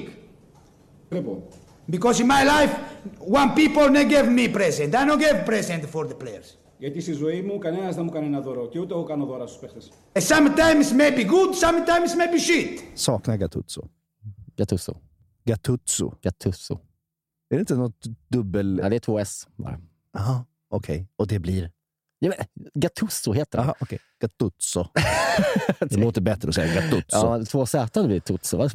Speaker 4: Because in my life, one people they give me present. I don't give present for the players.
Speaker 5: Γιατί στη ζωή μου κανένα δεν μου κάνει ένα δώρο και ούτε εγώ κάνω δώρα στου παίχτε.
Speaker 4: And sometimes maybe good, sometimes maybe shit.
Speaker 1: Saknar Gattuso.
Speaker 2: Gattuso.
Speaker 1: Gattuso.
Speaker 2: Gattuso.
Speaker 1: Är det inte något dubbel...
Speaker 2: Ja, det är två S bara.
Speaker 1: Jaha, okej. Och det blir?
Speaker 2: Ja, men, Gattuso heter han.
Speaker 1: Jaha, okej. Gattuso. det låter bättre att säga Gattuso.
Speaker 2: Ja, två Z blir Tutso.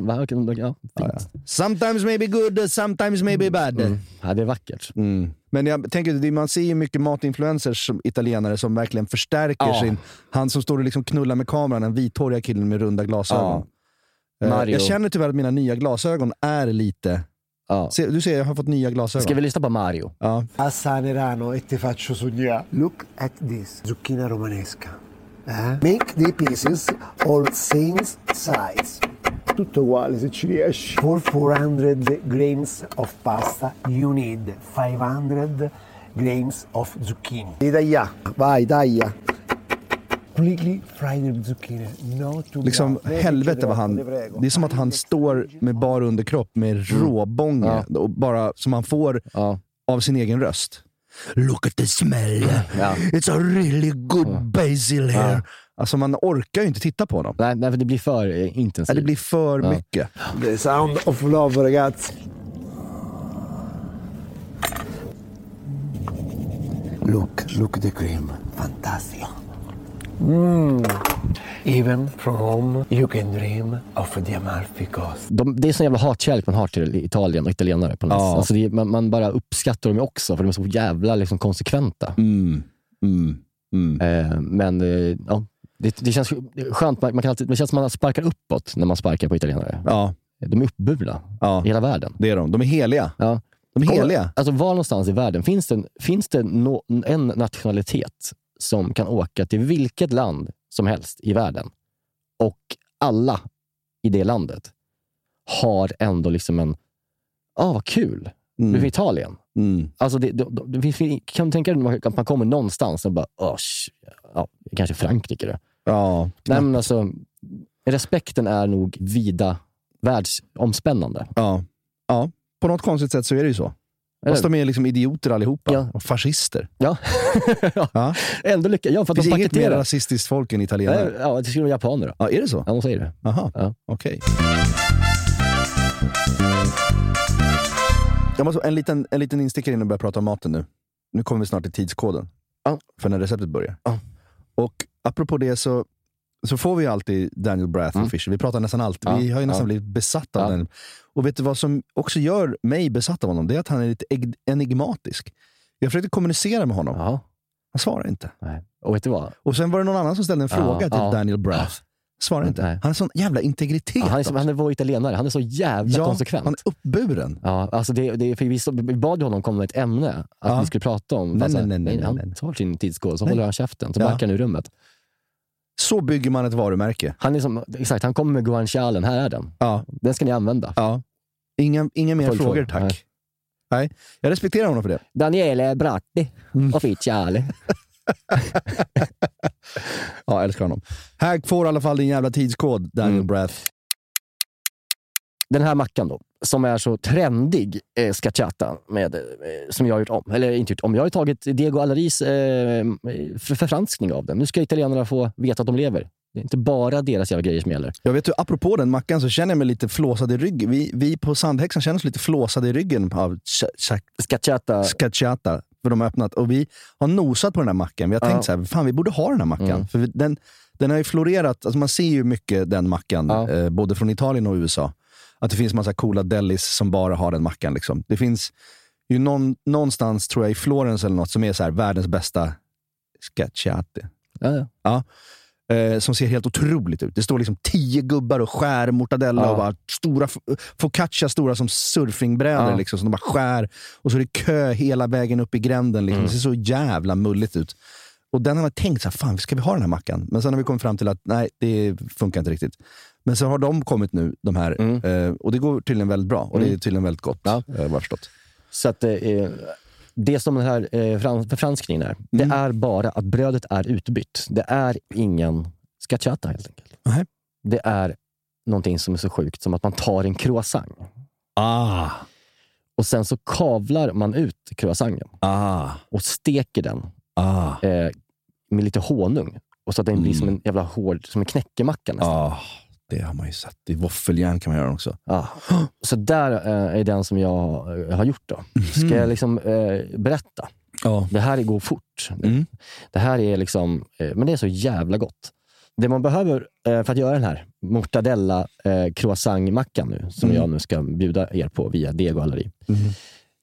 Speaker 2: Ja, fint.
Speaker 1: Sometimes maybe good, sometimes maybe bad.
Speaker 2: Mm. Ja, det är vackert.
Speaker 1: Mm. Men jag tänker, man ser ju mycket matinfluencers som italienare som verkligen förstärker
Speaker 2: Ja.
Speaker 1: sin... Han som står och liksom knullar med kameran, den vithåriga killen med runda glasögon. Eh,
Speaker 2: Mario.
Speaker 1: Jag känner tyvärr att mina nya glasögon är lite...
Speaker 2: Ja.
Speaker 1: Se, du ser, jag har fått nya glasögon.
Speaker 2: Ska vi lyssna på Mario?
Speaker 1: Ja.
Speaker 6: Passa Nerano e ti faccio sognare. Look at this, zucchina romanesca. Eh? Make the pieces all same size. Tutto uguale se ci riesci. For 400 grams of pasta you need 500 grams of zucchini. Devi tagliare. Vai, taglia.
Speaker 1: Liksom, helvete vad han... Det är som att han står med bar underkropp med råbånge, och bara, som han får
Speaker 2: Ja.
Speaker 1: av sin egen röst. Look at the smell.
Speaker 2: Ja.
Speaker 1: It's a really good basil here. Alltså man orkar ju inte titta på honom.
Speaker 2: Nej, nej, för det blir för intensivt.
Speaker 1: Ja, Det blir för
Speaker 2: Ja.
Speaker 1: mycket.
Speaker 6: The sound of love ragazzi. Look, look at the cream. Fantastico. Mm. Even from home you can dream of the Amalfi Coast.
Speaker 2: De, det är sån jävla hatkärlek man har till Italien och italienare. På något
Speaker 1: Ja.
Speaker 2: alltså det, man, man bara uppskattar dem också, för de är så jävla liksom, konsekventa.
Speaker 1: Mm. Mm. Mm.
Speaker 2: Eh, men eh, ja, det, det känns skönt. Man, man kan alltid, det känns som att man sparkar uppåt när man sparkar på italienare.
Speaker 1: Ja,
Speaker 2: De är uppburna
Speaker 1: ja,
Speaker 2: i hela världen.
Speaker 1: det är de. De är heliga.
Speaker 2: Ja.
Speaker 1: De är heliga.
Speaker 2: Alltså var någonstans i världen finns det, finns det nå- en nationalitet som kan åka till vilket land som helst i världen och alla i det landet har ändå liksom en, ah vad kul, du är
Speaker 1: Mm.
Speaker 2: Italien.
Speaker 1: Mm.
Speaker 2: Alltså det, det, det kan du tänka dig att man kommer någonstans och bara, oh, ja, kanske Frankrike då.
Speaker 1: Ja,
Speaker 2: Nej, men alltså, respekten är nog vida världsomspännande.
Speaker 1: ja. ja. På något konstigt sätt så är det ju så. Fast de är liksom idioter allihopa.
Speaker 2: Ja.
Speaker 1: Och fascister.
Speaker 2: Ja.
Speaker 1: Ja.
Speaker 2: Ändå lyckas Ja, för att
Speaker 1: finns
Speaker 2: de
Speaker 1: inget mer rasistiskt folk än italienare.
Speaker 2: Ja, det skulle vara japaner då.
Speaker 1: Ja, är det så?
Speaker 2: Ja, de säger det.
Speaker 1: Jaha,
Speaker 2: Ja.
Speaker 1: okej. Jag måste, en, liten, en liten instickare innan vi börjar prata om maten nu. Nu kommer vi snart till tidskoden.
Speaker 2: Ja.
Speaker 1: För när receptet börjar.
Speaker 2: Ja.
Speaker 1: Och apropå det så, så får vi alltid Daniel Brath och Fisher. Vi pratar nästan alltid.
Speaker 2: Mm. Ja,
Speaker 1: vi har ju nästan
Speaker 2: ja.
Speaker 1: blivit besatta av
Speaker 2: Ja.
Speaker 1: den. Och vet du vad som också gör mig besatt av honom? Det är att han är lite enigmatisk. Jag försökte kommunicera med honom.
Speaker 2: Ja.
Speaker 1: Han svarar inte.
Speaker 2: Nej. Och vet du vad?
Speaker 1: Och sen var det någon annan som ställde en fråga till. Daniel Brath. Svarar inte.
Speaker 2: Nej.
Speaker 1: Han har sån jävla integritet.
Speaker 2: Han, är, som- han är vår italienare. Han är så jävla konsekvent.
Speaker 1: Han är uppburen.
Speaker 2: Ja, alltså det, det, för vi, så, vi bad honom komma med ett ämne att vi skulle prata om.
Speaker 1: Nej,
Speaker 2: Fast
Speaker 1: nej,
Speaker 2: han-
Speaker 1: nej, nej,
Speaker 2: han
Speaker 1: nej.
Speaker 2: tar sin tidskod, så
Speaker 1: Nej.
Speaker 2: håller han käften. Så backar han ur rummet.
Speaker 1: Så bygger man ett varumärke.
Speaker 2: Han, är som, exakt, han kommer med guancialen. Här är den.
Speaker 1: Ja.
Speaker 2: Den ska ni använda.
Speaker 1: ja. Inga, inga mer
Speaker 2: Följdfråga.
Speaker 1: frågor, tack.
Speaker 2: Nej.
Speaker 1: Nej. Jag respekterar honom för det.
Speaker 2: Daniele Bratti
Speaker 1: Mm.
Speaker 2: Officiale.
Speaker 1: Ja, jag älskar honom. Här får i alla fall din jävla tidskod, Daniel
Speaker 2: Mm.
Speaker 1: Brath.
Speaker 2: Den här mackan då, som är så trendig, eh, scacciata, med, eh, som jag har gjort om. Eller inte gjort om. Jag har ju tagit Diego Allaris eh, för, förfranskning av den. Nu ska italienarna få veta att de lever. Det är inte bara deras jävla grejer som gäller.
Speaker 1: Jag vet du, apropå den mackan så känner jag mig lite flåsad i ryggen. Vi, vi på Sandhäxan känner oss lite flåsade i ryggen av
Speaker 2: Scacciata,
Speaker 1: Scacciata. För de har öppnat. Och vi har nosat på den här macken. Vi har
Speaker 2: Ja.
Speaker 1: tänkt så här, fan vi borde ha den här mackan.
Speaker 2: Mm.
Speaker 1: För den, den har ju florerat, alltså man ser ju mycket den mackan,
Speaker 2: Ja.
Speaker 1: eh, både från Italien och USA. Att det finns massa coola delis som bara har den mackan. Liksom. Det finns ju någon, någonstans, tror jag, i Florens eller något, som är så här, världens bästa scacciate.
Speaker 2: ja, ja.
Speaker 1: Ja. Eh, som ser helt otroligt ut. Det står liksom tio gubbar och skär mortadella
Speaker 2: Ja.
Speaker 1: och bara stora focaccia stora som surfingbrädor.
Speaker 2: Ja.
Speaker 1: Liksom, som de bara skär. Och så är det kö hela vägen upp i gränden. Liksom.
Speaker 2: Mm.
Speaker 1: Det ser så jävla mulligt ut. Och den har man tänkt, så här, fan ska vi ha den här mackan? Men sen har vi kommit fram till att nej, det funkar inte riktigt. Men så har de kommit nu, de här.
Speaker 2: Mm.
Speaker 1: Eh, och det går tydligen väldigt bra. Och det är tydligen väldigt gott.
Speaker 2: Ja.
Speaker 1: eh, vad jag förstått.
Speaker 2: Så att, eh, det som den här eh, fran- förfranskningen är, det
Speaker 1: Mm.
Speaker 2: är bara att brödet är utbytt. Det är ingen scacciata helt enkelt.
Speaker 1: Nej.
Speaker 2: Det är någonting som är så sjukt som att man tar en croissant
Speaker 1: Ah,
Speaker 2: och sen så kavlar man ut croissanten
Speaker 1: ah,
Speaker 2: och steker den
Speaker 1: ah.
Speaker 2: eh, med lite honung. Och så att den blir som en jävla hård, som en knäckemacka nästan.
Speaker 1: Ah. Det har man ju sett. I våffeljärn kan man göra också.
Speaker 2: Ja. Så där eh, är den som jag eh, har gjort. då. Ska
Speaker 1: Mhm.
Speaker 2: jag liksom eh, berätta?
Speaker 1: Ja.
Speaker 2: Det här går fort.
Speaker 1: Mm.
Speaker 2: Det här är liksom, eh, men det är så jävla gott. Det man behöver eh, för att göra den här mortadella eh, croissantmackan nu, som
Speaker 1: Mm.
Speaker 2: jag nu ska bjuda er på via Dego Alleri.
Speaker 1: Mm.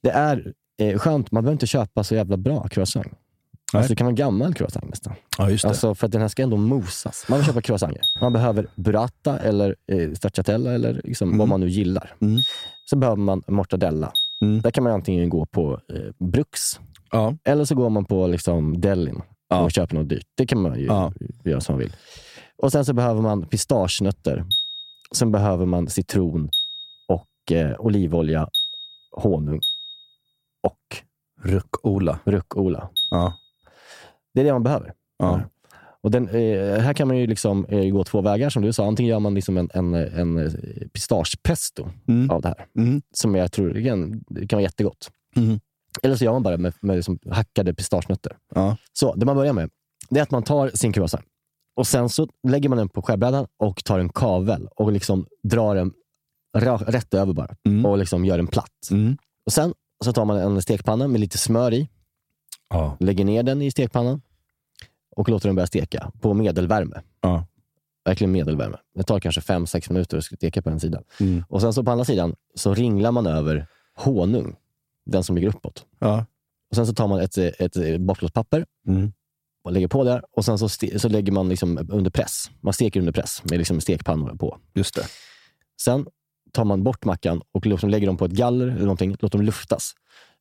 Speaker 2: Det är eh, skönt, man behöver inte köpa så jävla bra croissant. Alltså, det kan vara gammal croissant nästan.
Speaker 1: Ja, just det.
Speaker 2: Alltså, för att den här ska ändå mosas. Man vill köpa croissanter. Man behöver burrata eller eh, stracciatella eller liksom
Speaker 1: Mm.
Speaker 2: vad man nu gillar.
Speaker 1: Mm.
Speaker 2: Så behöver man mortadella.
Speaker 1: Mm.
Speaker 2: Där kan man antingen gå på eh, Brux
Speaker 1: ja.
Speaker 2: eller så går man på liksom Delin
Speaker 1: Ja.
Speaker 2: och köper något dyrt. Det kan man ju
Speaker 1: Ja.
Speaker 2: göra som man vill. Och Sen så behöver man pistagenötter. Sen behöver man citron och eh, olivolja, honung och
Speaker 1: Rucola.
Speaker 2: rucola.
Speaker 1: Ja.
Speaker 2: Det är det man behöver.
Speaker 1: Ja.
Speaker 2: Och den, eh, här kan man ju liksom, eh, gå två vägar som du sa. Antingen gör man liksom en, en, en eh, pistagepesto
Speaker 1: Mm.
Speaker 2: av det här.
Speaker 1: Mm.
Speaker 2: Som jag tror igen, kan vara jättegott.
Speaker 1: Mm.
Speaker 2: Eller så gör man bara med, med liksom hackade pistagenötter.
Speaker 1: Ja.
Speaker 2: Så det man börjar med, det är att man tar sin croissant och sen så lägger man den på skärbrädan och tar en kavel och liksom drar den rätt över bara
Speaker 1: Mm.
Speaker 2: och liksom gör den platt.
Speaker 1: Mm.
Speaker 2: Och Sen så tar man en stekpanna med lite smör i,
Speaker 1: Ja.
Speaker 2: lägger ner den i stekpannan och låter den börja steka på medelvärme.
Speaker 1: Ja.
Speaker 2: Verkligen medelvärme. Det tar kanske 5-6 minuter att steka på en sida.
Speaker 1: Mm.
Speaker 2: Och sen så på andra sidan så ringlar man över honung, den som ligger uppåt.
Speaker 1: Ja.
Speaker 2: Och Sen så tar man ett, ett bakplåtspapper
Speaker 1: Mm.
Speaker 2: och lägger på där och sen så, så lägger man liksom under press. Man steker under press med liksom stekpannor på.
Speaker 1: Just det.
Speaker 2: Sen tar man bort mackan och liksom lägger dem på ett galler eller någonting, låter dem luftas.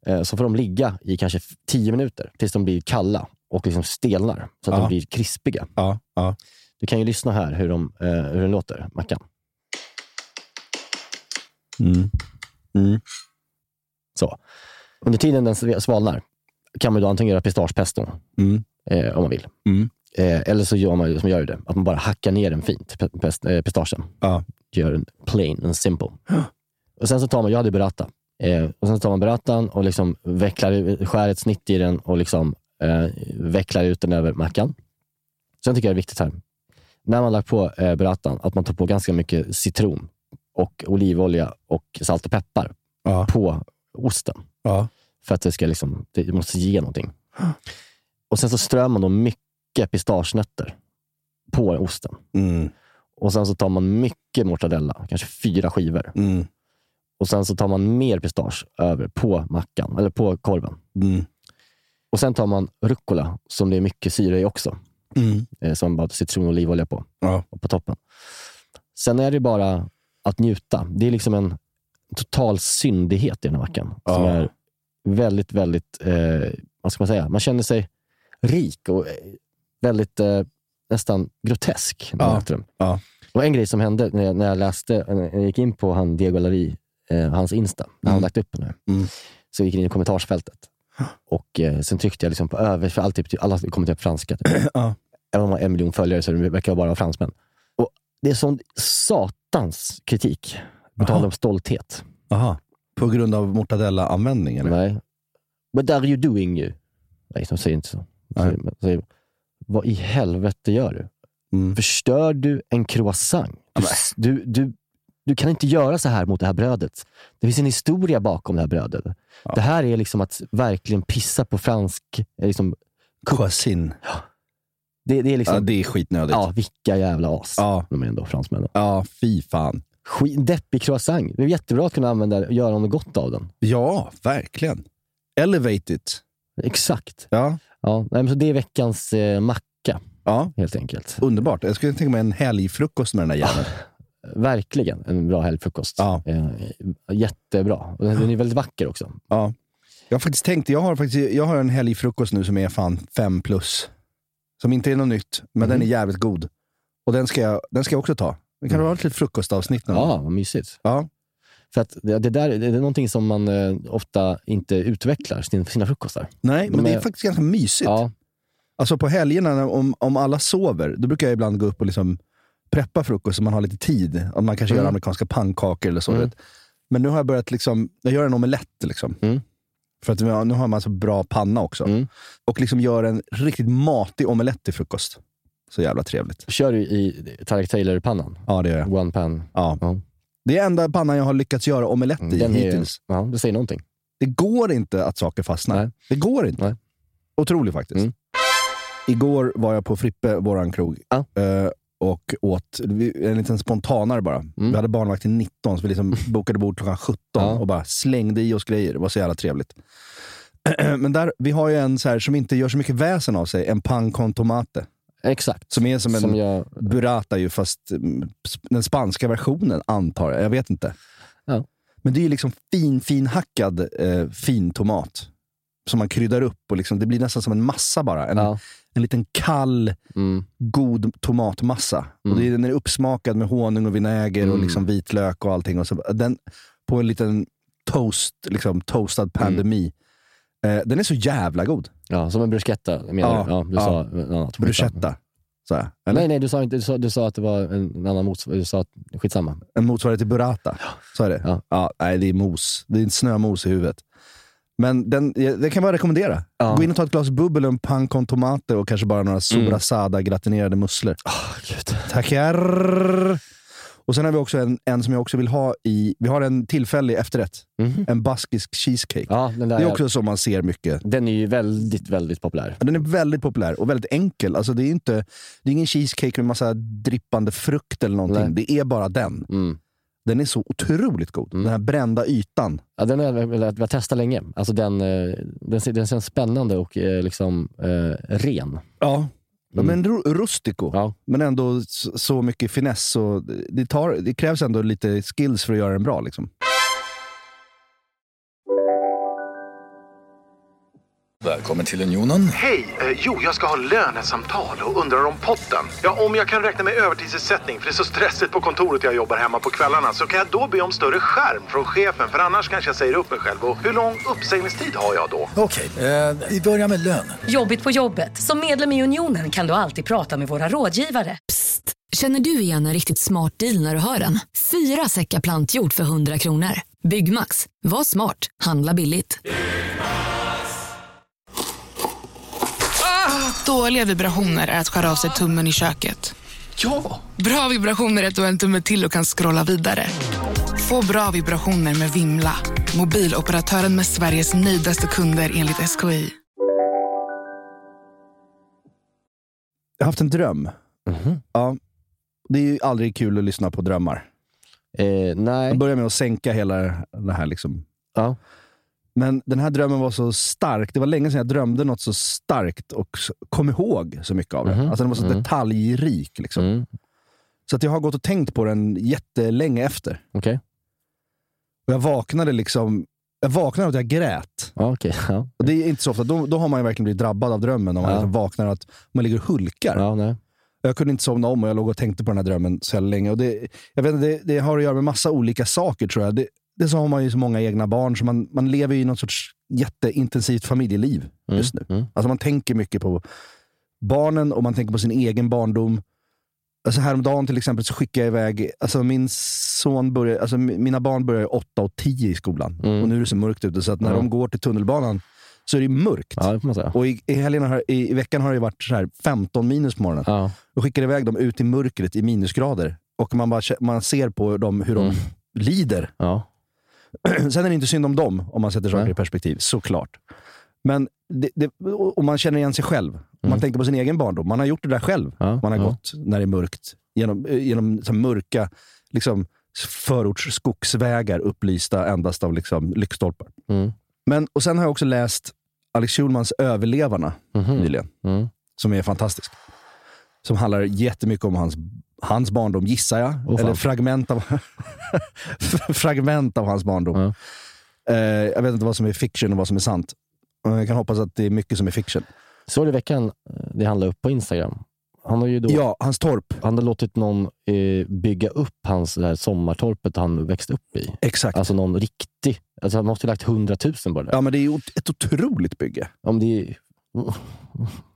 Speaker 2: Eh, Så får de ligga i kanske 10 minuter tills de blir kalla och liksom stelnar så att
Speaker 1: Ja.
Speaker 2: de blir krispiga.
Speaker 1: Ja. Ja.
Speaker 2: Du kan ju lyssna här hur, de, eh, hur den låter, mackan.
Speaker 1: Mm. Mm.
Speaker 2: Så. Under tiden den svalnar kan man då antingen göra pistagepesto
Speaker 1: Mm.
Speaker 2: eh, om man vill.
Speaker 1: Mm.
Speaker 2: Eh, eller så gör man som jag gör det, att man bara hackar ner den fint, eh, pistagen. Gör den plain and simple. Och sen så tar man, jag hade burrata. Eh, och sen tar man burratan och liksom vecklar, skär ett snitt i den och liksom, eh, vecklar ut den över mackan. Sen tycker jag det är viktigt här, när man lagt på eh, burratan, att man tar på ganska mycket citron och olivolja och salt och peppar
Speaker 1: Ja.
Speaker 2: på osten.
Speaker 1: Ja.
Speaker 2: För att det ska liksom, det måste ge någonting. Och sen så strör man då mycket pistagenötter på osten.
Speaker 1: Mm.
Speaker 2: Och sen så tar man mycket mortadella, kanske fyra skivor.
Speaker 1: Mm.
Speaker 2: Och sen så tar man mer pistage över på mackan, eller på korven.
Speaker 1: Mm.
Speaker 2: Och sen tar man rucola, som det är mycket syre i också.
Speaker 1: Mm.
Speaker 2: Eh, som bara citron och olivolja på,
Speaker 1: Ja.
Speaker 2: och på toppen. Sen är det bara att njuta. Det är liksom en total syndighet i den här mackan. Som
Speaker 1: Ja.
Speaker 2: är väldigt, väldigt, eh, vad ska man säga, man känner sig rik och eh, väldigt eh, nästan grotesk när man
Speaker 1: Ja.
Speaker 2: äter den.
Speaker 1: Ja.
Speaker 2: Det var en grej som hände när jag, när jag läste, när jag gick in på han Diego Lari, eh, hans Insta, när han
Speaker 1: Mm.
Speaker 2: lagt upp den här.
Speaker 1: Mm.
Speaker 2: Så jag gick in i kommentarsfältet. Och eh, sen tryckte jag liksom på över, för alltid, alla kommenterar på franska. Typ.
Speaker 1: Ja.
Speaker 2: Även om man har en miljon följare så verkar bara vara fransmän. Och det är sån satans kritik. På tal om stolthet.
Speaker 1: Aha. På grund av mortadella-användning? Eller?
Speaker 2: Nej. What are you doing you? Nej, de säger inte så. De säger, de säger, vad i helvete gör du?
Speaker 1: Mm.
Speaker 2: Förstör du en croissant? Du, du, du, du kan inte göra så här mot det här brödet. Det finns en historia bakom det här brödet. Det här är liksom att verkligen pissa på fransk... eh, Liksom,
Speaker 1: Croissant.
Speaker 2: det, det är liksom...
Speaker 1: Ja, det är skitnödigt.
Speaker 2: Ja, vilka jävla as.
Speaker 1: Ja.
Speaker 2: De är ändå fransmännen.
Speaker 1: Ja, fy fan.
Speaker 2: Skit, deppig croissant. Det är jättebra att kunna använda och göra något gott av den.
Speaker 1: Ja, verkligen. Elevate it.
Speaker 2: Exakt.
Speaker 1: Ja,
Speaker 2: Ja, nej, men så det är veckans eh, macka,
Speaker 1: ja.
Speaker 2: helt enkelt.
Speaker 1: underbart. Jag skulle tänka mig en helgfrukost med den här jäveln.
Speaker 2: Verkligen en bra helgfrukost.
Speaker 1: Ja.
Speaker 2: Eh, jättebra. Och Den är väldigt vacker också.
Speaker 1: Ja. Jag har faktiskt tänkt, jag har, faktiskt, jag har en helgfrukost nu som är fan fem plus. Som inte är något nytt, men den är jävligt god. Och den ska jag, den ska jag också ta. Det kan vara ett litet frukostavsnitt gång.
Speaker 2: Ja, vad mysigt.
Speaker 1: Ja.
Speaker 2: För att det, det, där, det är någonting som man eh, ofta inte utvecklar, sin, sina frukostar.
Speaker 1: Nej, men
Speaker 2: De
Speaker 1: det är
Speaker 2: är-
Speaker 1: faktiskt ganska mysigt.
Speaker 2: Ja,
Speaker 1: Alltså på helgerna, om, om alla sover, då brukar jag ibland gå upp och liksom preppa frukost så man har lite tid. Att man kanske gör
Speaker 2: Mm.
Speaker 1: amerikanska pannkakor eller så.
Speaker 2: Mm.
Speaker 1: Men nu har jag börjat, liksom, jag gör en omelett. Liksom.
Speaker 2: Mm.
Speaker 1: För att nu har man så bra panna också.
Speaker 2: Mm.
Speaker 1: Och liksom gör en riktigt matig omelett till frukost. Så jävla trevligt.
Speaker 2: kör du i Tarek Taylor-pannan?
Speaker 1: Ja, det gör jag.
Speaker 2: One pan.
Speaker 1: Ja.
Speaker 2: Ja.
Speaker 1: Det är enda pannan jag har lyckats göra omelett i
Speaker 2: Den är,
Speaker 1: hittills.
Speaker 2: ja, det säger någonting.
Speaker 1: Det går inte att saker fastnar.
Speaker 2: Nej.
Speaker 1: Det går inte.
Speaker 2: Nej.
Speaker 1: Otroligt faktiskt.
Speaker 2: Mm.
Speaker 1: Igår var jag på Frippe, våran krog,
Speaker 2: Ja.
Speaker 1: Och åt en liten spontanare bara. Vi hade barnvakt till 19, så vi liksom bokade bord klockan 17
Speaker 2: Mm. Ja.
Speaker 1: och bara slängde i oss grejer. Det var så jävla trevligt. Men där, vi har ju en så här, som inte gör så mycket väsen av sig, en pan con tomate.
Speaker 2: Exakt.
Speaker 1: Som är som en
Speaker 2: Som jag,
Speaker 1: burrata ju, fast mm, den spanska versionen antar jag. Jag vet inte.
Speaker 2: Ja.
Speaker 1: Men det är ju liksom fin, fin hackad eh, fin tomat. Som man kryddar upp och liksom, det blir nästan som en massa bara. En,
Speaker 2: ja.
Speaker 1: En liten kall,
Speaker 2: Mm.
Speaker 1: god tomatmassa. Och
Speaker 2: Mm.
Speaker 1: det är, den är uppsmakad med honung och vinäger och
Speaker 2: Mm.
Speaker 1: liksom vitlök och allting. Och så, den, på en liten toast, liksom, toastad pandemi. Eh, den är så jävla god.
Speaker 2: ja, som en bruschetta menar
Speaker 1: Ja,
Speaker 2: du? Ja, du
Speaker 1: ja.
Speaker 2: sa annat.
Speaker 1: Bruschetta. Här, eller?
Speaker 2: Nej, nej, du sa, inte, du, sa, du sa att det var en annan motsvarighet. Du sa att, skitsamma.
Speaker 1: En motsvarighet till burrata. Så är det.
Speaker 2: Ja.
Speaker 1: nej, det är mos. Det är en snömos i huvudet. Men den, det kan jag bara rekommendera.
Speaker 2: Ja.
Speaker 1: Gå in och ta ett glas bubbel, en pan con tomate och kanske bara några
Speaker 2: Mm.
Speaker 1: sobrasada gratinerade musslor.
Speaker 2: Oh, Gud.
Speaker 1: Tackar! Och sen har vi också en, en som jag också vill ha i... Vi har en tillfällig efterrätt.
Speaker 2: Mhm.
Speaker 1: En baskisk cheesecake.
Speaker 2: Ja, den,
Speaker 1: det är också som man ser mycket.
Speaker 2: den är ju väldigt, väldigt populär.
Speaker 1: Den är väldigt populär och väldigt enkel. Alltså det, är inte, det är ingen cheesecake med massa drippande frukt eller någonting.
Speaker 2: Nej.
Speaker 1: Det är bara den.
Speaker 2: Mm.
Speaker 1: Den är så otroligt god. Den här brända ytan.
Speaker 2: Ja, den har jag velat testa länge. Alltså den, eh, den, ser, den känns spännande och eh, liksom eh, ren.
Speaker 1: Ja.
Speaker 2: Mm.
Speaker 1: Men ru- rustico.
Speaker 2: Ja.
Speaker 1: Men ändå så, mycket finess. Så det, tar, det krävs ändå lite skills för att göra den bra. Liksom.
Speaker 7: Välkommen till Unionen.
Speaker 8: Hej! Eh, jo, jag ska ha lönesamtal och undrar om potten. Ja, om jag kan räkna med övertidsersättning för det är så stressigt på kontoret jag jobbar hemma på kvällarna så kan jag då be om större skärm från chefen för annars kanske jag säger upp mig själv. Och hur lång uppsägningstid har jag då?
Speaker 7: Okej, eh, vi börjar med lön.
Speaker 9: Jobbigt på jobbet. Som medlem i Unionen kan du alltid prata med våra rådgivare.
Speaker 10: Psst! Känner du igen en riktigt smart deal när du hör den? Fyra säckar plantjord för 100 kronor. Byggmax. Var smart. Handla billigt.
Speaker 11: Dåliga vibrationer är att skära av sig tummen i köket.
Speaker 7: Ja!
Speaker 11: Bra vibrationer är att du har en tumme till och kan scrolla vidare. Få bra vibrationer med Vimla. Mobiloperatören med Sveriges nöjdaste kunder enligt SKI.
Speaker 1: Jag har haft en dröm Ja. Det är ju aldrig kul att lyssna på drömmar.
Speaker 2: Eh, nej.
Speaker 1: Jag börjar med att sänka hela det här. Liksom.
Speaker 2: Ja.
Speaker 1: Men den här drömmen var så stark. Det var länge sedan jag drömde något så starkt och kom ihåg så mycket av det.
Speaker 2: Mhm.
Speaker 1: Alltså den var så
Speaker 2: Mm.
Speaker 1: detaljrik. Liksom. Så att jag har gått och tänkt på den jättelänge efter.
Speaker 2: Okej.
Speaker 1: Och jag vaknade liksom jag vaknade att jag grät.
Speaker 2: Okej. Ja.
Speaker 1: Och det är inte så ofta. Då, då har man verkligen blivit drabbad av drömmen. Om man
Speaker 2: Ja.
Speaker 1: liksom vaknar att man ligger och hulkar.
Speaker 2: Ja.
Speaker 1: Jag kunde inte somna om och jag låg och tänkte på den här drömmen så länge. Och det, jag vet, inte, det, det har att göra med massa olika saker tror jag. Det, det så har man ju så många egna barn, så man, man lever ju i något sorts jätteintensivt familjeliv
Speaker 2: Mm,
Speaker 1: just nu. Alltså man tänker mycket på barnen och man tänker på sin egen barndom. Alltså häromdagen till exempel så skickade jag iväg, alltså min son börjar, alltså mi- mina barn börjar 8 och 10 i skolan. Och nu är det så mörkt ute så att när
Speaker 2: Mm.
Speaker 1: de går till tunnelbanan så är det mörkt.
Speaker 2: Ja, det.
Speaker 1: Och i, i, helgen har, i, i veckan har det varit så här 15 minus på morgonen.
Speaker 2: Ja.
Speaker 1: Och skickar iväg dem ut i mörkret i minusgrader. Och man, bara, man ser på dem hur de lider.
Speaker 2: Mm. Ja.
Speaker 1: Sen är det inte synd om dem, om man sätter saker
Speaker 2: Nej.
Speaker 1: i perspektiv. Såklart. Men det, det, och man känner igen sig själv. Man tänker på sin egen barndom. Man har gjort det där själv.
Speaker 2: Mm. Ja,
Speaker 1: Man har
Speaker 2: ja.
Speaker 1: gått när det är mörkt. Genom, eh, genom så mörka liksom, förorts skogsvägar upplysta endast av liksom, lyktstolpar.
Speaker 2: Mm.
Speaker 1: Men, och sen har jag också läst Alex Schulmans Överlevarna
Speaker 2: Mhm.
Speaker 1: nyligen.
Speaker 2: Mm.
Speaker 1: Som är fantastisk. Som handlar jättemycket om hans, hans barndom, gissar jag.
Speaker 2: Fan.
Speaker 1: Eller fragment av, fragment av hans barndom. Eh, jag vet inte vad som är fiction och vad som är sant. Jag kan hoppas att det är mycket som är fiction.
Speaker 2: Såg du i veckan, eh, det handlade upp på Instagram. Han har ju då,
Speaker 1: Ja, hans torp.
Speaker 2: Han har låtit någon eh, bygga upp hans det här sommartorpet han växte upp i.
Speaker 1: Exakt.
Speaker 2: Alltså någon riktig. Alltså han måste ha lagt 100 000 på det där.
Speaker 1: Ja, men det är ju ett otroligt bygge.
Speaker 2: Om det är,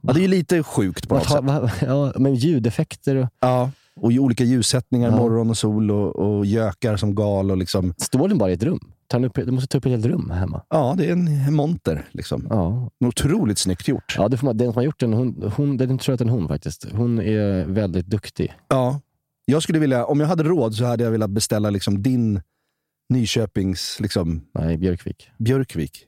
Speaker 1: Ja, det är ju lite sjukt på något sätt.
Speaker 2: ja, men ljudeffekter och...
Speaker 1: Ja, och olika ljussättningar,
Speaker 2: Ja.
Speaker 1: morgon och sol och, och gökar som gal. Och liksom,
Speaker 2: Står den bara i ett rum? Tar upp, du måste ta upp ett helt rum hemma.
Speaker 1: ja, det är en monter. Liksom.
Speaker 2: Ja.
Speaker 1: Otroligt snyggt gjort.
Speaker 2: Ja, det får man, den som har gjort den, hon, hon, den tror jag att det är en hon faktiskt. Hon är väldigt duktig.
Speaker 1: Ja. Jag skulle vilja, om jag hade råd så hade jag velat beställa liksom din Nyköpings liksom,
Speaker 2: Nej, Björkvik.
Speaker 1: Björkvik.